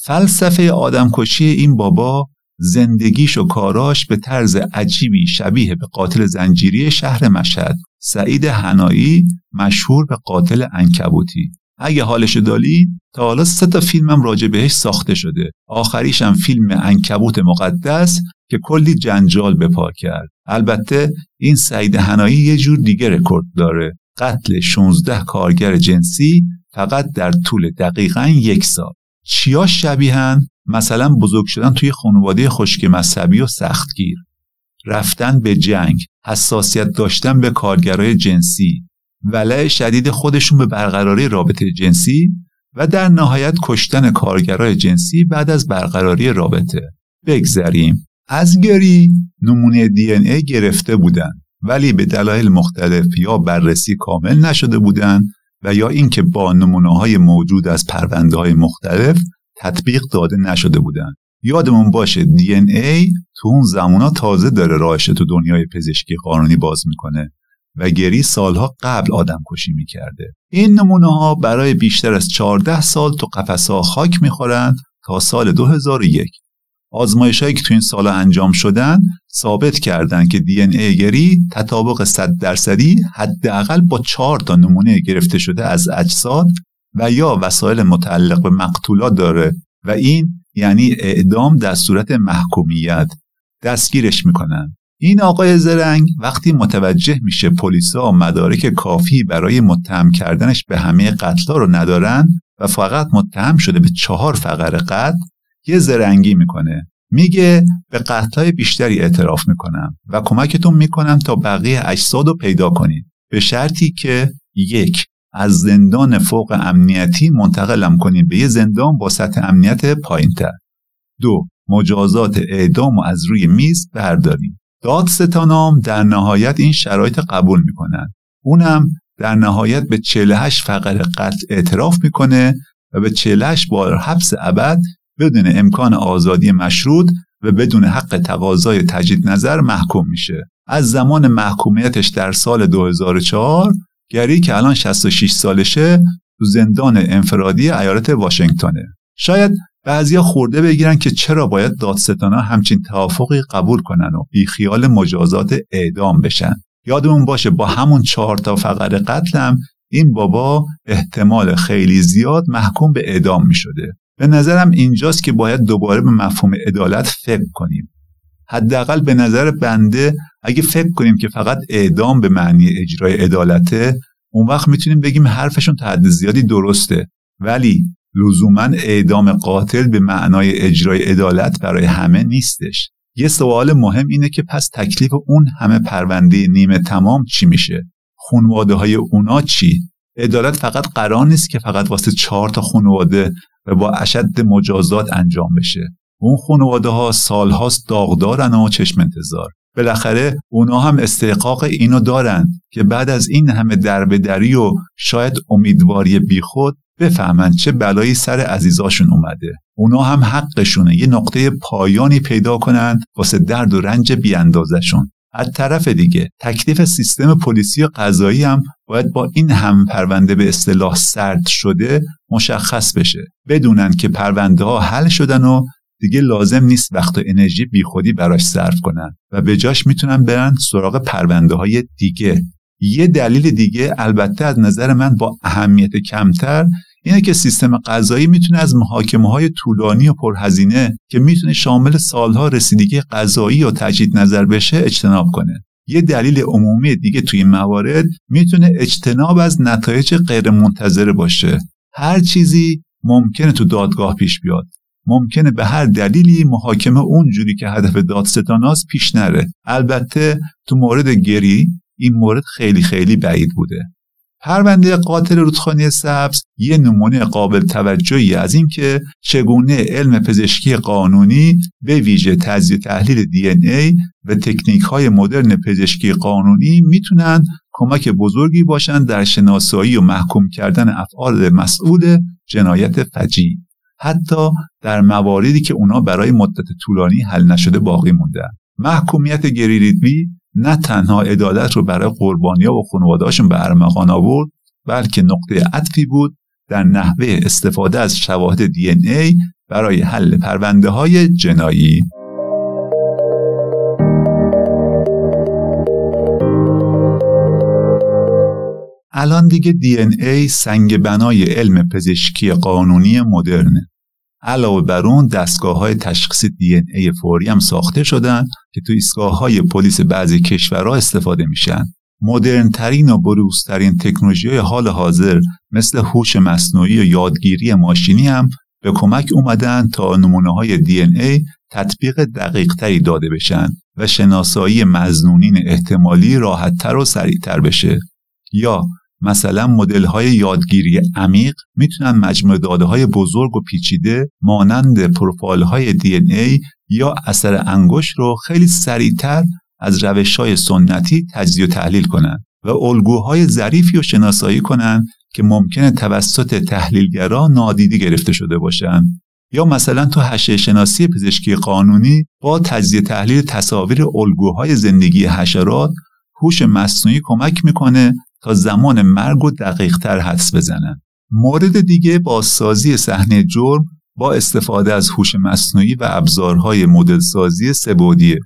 فلسفه آدمکشی این بابا زندگیش و کاراش به طرز عجیبی شبیه به قاتل زنجیری شهر مشهد سعید هنایی مشهور به قاتل انکبوتی اگه حالش دالی تا حالا سه تا فیلمم راجع بهش ساخته شده. آخریشم فیلم انکبوت مقدس که کلی جنجال به پا کرد. البته این سعید هنایی یه جور دیگه رکورد داره. قتل 16 کارگر جنسی فقط در طول دقیقا یک سال. چیاش شبیهن مثلا بزرگ شدن توی خانواده خشک مذهبی و سختگیر. رفتن به جنگ حساسیت داشتن به کارگرای جنسی. ولع شدید خودشون به برقراری رابطه جنسی و در نهایت کشتن کارگرای جنسی بعد از برقراری رابطه. بگذریم. از گری نمونه دی ای گرفته بودن ولی به دلایل مختلف یا بررسی کامل نشده بودند و یا اینکه با نمونه های موجود از پرونده های مختلف تطبیق داده نشده بودند. یادمون باشه دی ای تو اون زمونا تازه داره راهش تو دنیای پزشکی قانونی باز می‌کنه و گری سالها قبل آدم کشی می‌کرده. این نمونه ها برای بیشتر از 14 سال تو قفسه خاک می‌خورند تا سال 2001 آزمایش هایی که تو این سال انجام شدن ثابت کردند که دی ای گری تطابق 100 درصدی حداقل با 4 تا نمونه گرفته شده از اجساد و یا وسایل متعلق به مقتولات داره و این یعنی اعدام در صورت محکومیت. دستگیرش می‌کنن. این آقای زرنگ وقتی متوجه میشه پلیسا مدارک کافی برای متهم کردنش به همه قتلا رو ندارن و فقط متهم شده به چهار فقر قتل یه زرنگی می‌کنه. میگه به قتلای بیشتری اعتراف می‌کنم و کمکتون می‌کنم تا بقیه اجساد رو پیدا کنید. به شرطی که یک از زندان فوق امنیتی منتقلم کنیم به یه زندان با سطح امنیت پایینتر. دو مجازات اعدام و از روی میز برداریم. دادستانام در نهایت این شرایط قبول می‌کنن. اونم در نهایت به 48 فقر قتل اعتراف می‌کنه و به 48 بار حبس ابد بدون امکان آزادی مشروط و بدون حق تقاضای تجدید نظر محکوم میشه. از زمان محکومیتش در سال 2004 گری که الان 66 سالشه تو زندان انفرادی ایالت واشنگتنه. شاید بعضیا خورده بگیرن که چرا باید دادستانا همچین توافقی قبول کنن و بیخیال مجازات اعدام بشن. یادمون باشه با همون چهار تا فقر قتلم این بابا احتمال خیلی زیاد محکوم به اعدام می شده به نظرم اینجاست که باید دوباره به مفهوم عدالت فکر کنیم. حداقل به نظر بنده اگه فکر کنیم که فقط اعدام به معنی اجرای عدالته اون وقت می‌تونیم بگیم حرفشون تا حد زیادی درسته. ولی لزوما اعدام قاتل به معنای اجرای عدالت برای همه نیستش. یه سوال مهم اینه که پس تکلیف اون همه پرونده نیمه تمام چی میشه؟ خونواده های اونا چی؟ عدالت فقط قرار نیست که فقط واسه چهار تا خونواده و با اشد مجازات انجام بشه. اون خانواده ها سالهاست داغدارن و چشم انتظار. بالاخره اونا هم استحقاق اینو دارن که بعد از این همه دربدری و شاید امیدواری بیخود بفهمن چه بلایی سر عزیزاشون اومده. اونا هم حقشونه. یه نقطه پایانی پیدا کنن واسه درد و رنج بیاندازشون. از طرف دیگه تکلیف سیستم پلیسی و قضایی هم باید با این هم پرونده به اصطلاح سرد شده مشخص بشه. بدونن که پرونده ها حل شدن و دیگه لازم نیست وقت و انرژی بیخودی براش صرف کنن و به جاش می‌تونن برن سراغ پرونده های دیگه. یه دلیل دیگه البته از نظر من با اهمیت کمتر اینه که سیستم قضایی می‌تونه از محاکمه های طولانی و پرهزینه که می‌تونه شامل سالها رسیدگی قضایی و تجدید نظر بشه اجتناب کنه. یه دلیل عمومی دیگه توی این موارد می‌تونه اجتناب از نتایج غیرمنتظره باشه. هر چیزی ممکنه تو دادگاه پیش بیاد. ممکنه به هر دلیلی محاکمه اونجوری که هدف دادستاناست پیش نره. البته تو مورد گری این مورد خیلی خیلی بعید بوده. پرونده قاتل رودخانی سبز یه نمونه قابل توجهی از اینکه چگونه علم پزشکی قانونی به ویژه تجزیه تحلیل دی ای و تکنیک های مدرن پزشکی قانونی می‌تونن کمک بزرگی باشند در شناسایی و محکوم کردن افعال مسئول جنایت فجی حتی در مواردی که اونا برای مدت طولانی حل نشده باقی موندن. محکومیت گریریدوی نه تنها عدالت رو برای قربانیا و خانوادهاشون به ارمغان آورد بلکه نقطه عطفی بود در نحوه استفاده از شواهد دی ای برای حل پرونده های جنایی. الان دیگه دی ای سنگ بنای علم پزشکی قانونی مدرنه. علاوه بر اون دستگاه های تشخیص دی ای فوری هم ساخته شدن که تو ایستگاه های پلیس بعضی کشورها استفاده میشن. مدرن ترین و بروزترین تکنولوژی های حال حاضر مثل هوش مصنوعی و یادگیری ماشینی هم به کمک اومدن تا نمونه های دی ای تطبیق دقیق تری داده بشن و شناسایی مزنونین احتمالی راحتتر و سریعتر بشه. یا مثلا مدل های یادگیری عمیق می‌تونن مجموع داده های بزرگ و پیچیده مانند پروفایل های دی ای یا اثر انگشت رو خیلی سریعتر از روش های سنتی تجزیه و تحلیل کنند و الگوهای ظریفی رو شناسایی کنند که ممکنه توسط تحلیلگرا نادیده گرفته شده باشند یا مثلا تو حشه شناسی پزشکی قانونی با تجزیه تحلیل تصاویر الگوهای زندگی حشرات هوش مصنوعی کمک می‌کنه تا زمان مرگ و دقیق تر حدس بزنن مورد دیگه بازسازی صحنه جرم با استفاده از هوش مصنوعی و ابزارهای مدل سازی سبودیه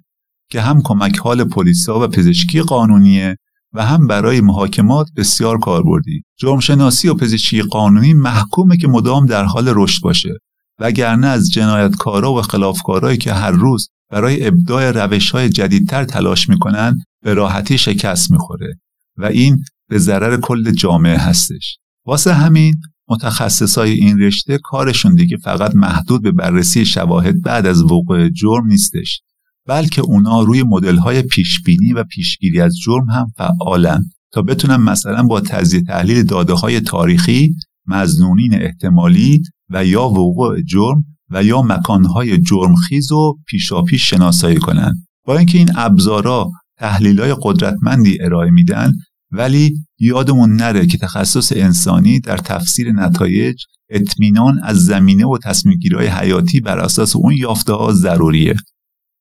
که هم کمک حال پلیسا و پزشکی قانونیه و هم برای محاکمات بسیار کاربردی. جرمشناسی و پزشکی قانونی محکومه که مدام در حال رشد باشه وگرنه از جنایتکارا و خلافکارایی که هر روز برای ابداع روش های جدیدتر تلاش می‌کنن به راحتی شکست می‌خوره و این به ضرر کل جامعه هستش. واسه همین متخصصای این رشته کارشون دیگه فقط محدود به بررسی شواهد بعد از وقوع جرم نیستش بلکه اونا روی مدل‌های پیشبینی و پیشگیری از جرم هم فعالن تا بتونن مثلا با تجزیه تحلیل داده های تاریخی مزنونین احتمالی و یا وقوع جرم و یا مکانهای جرمخیز و پیشاپیش شناسایی کنند با اینکه این ابزارا های قدرتمندی ارائه میدن ولی یادمون نره که تخصص انسانی در تفسیر نتایج اطمینان از زمینه و تصمیمگیری‌های حیاتی بر اساس اون یافته ها ضروریه.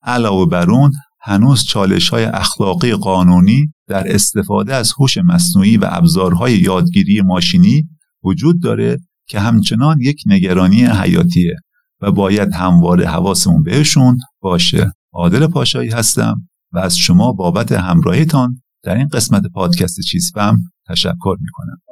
علاوه بر اون هنوز چالش های اخلاقی قانونی در استفاده از هوش مصنوعی و ابزارهای یادگیری ماشینی وجود داره که همچنان یک نگرانی حیاتیه و باید همواره حواسمون بهشون باشه. عادل پاشایی هستم و از شما بابت همراهیتان در این قسمت پادکست چیزفم تشکر می کنم.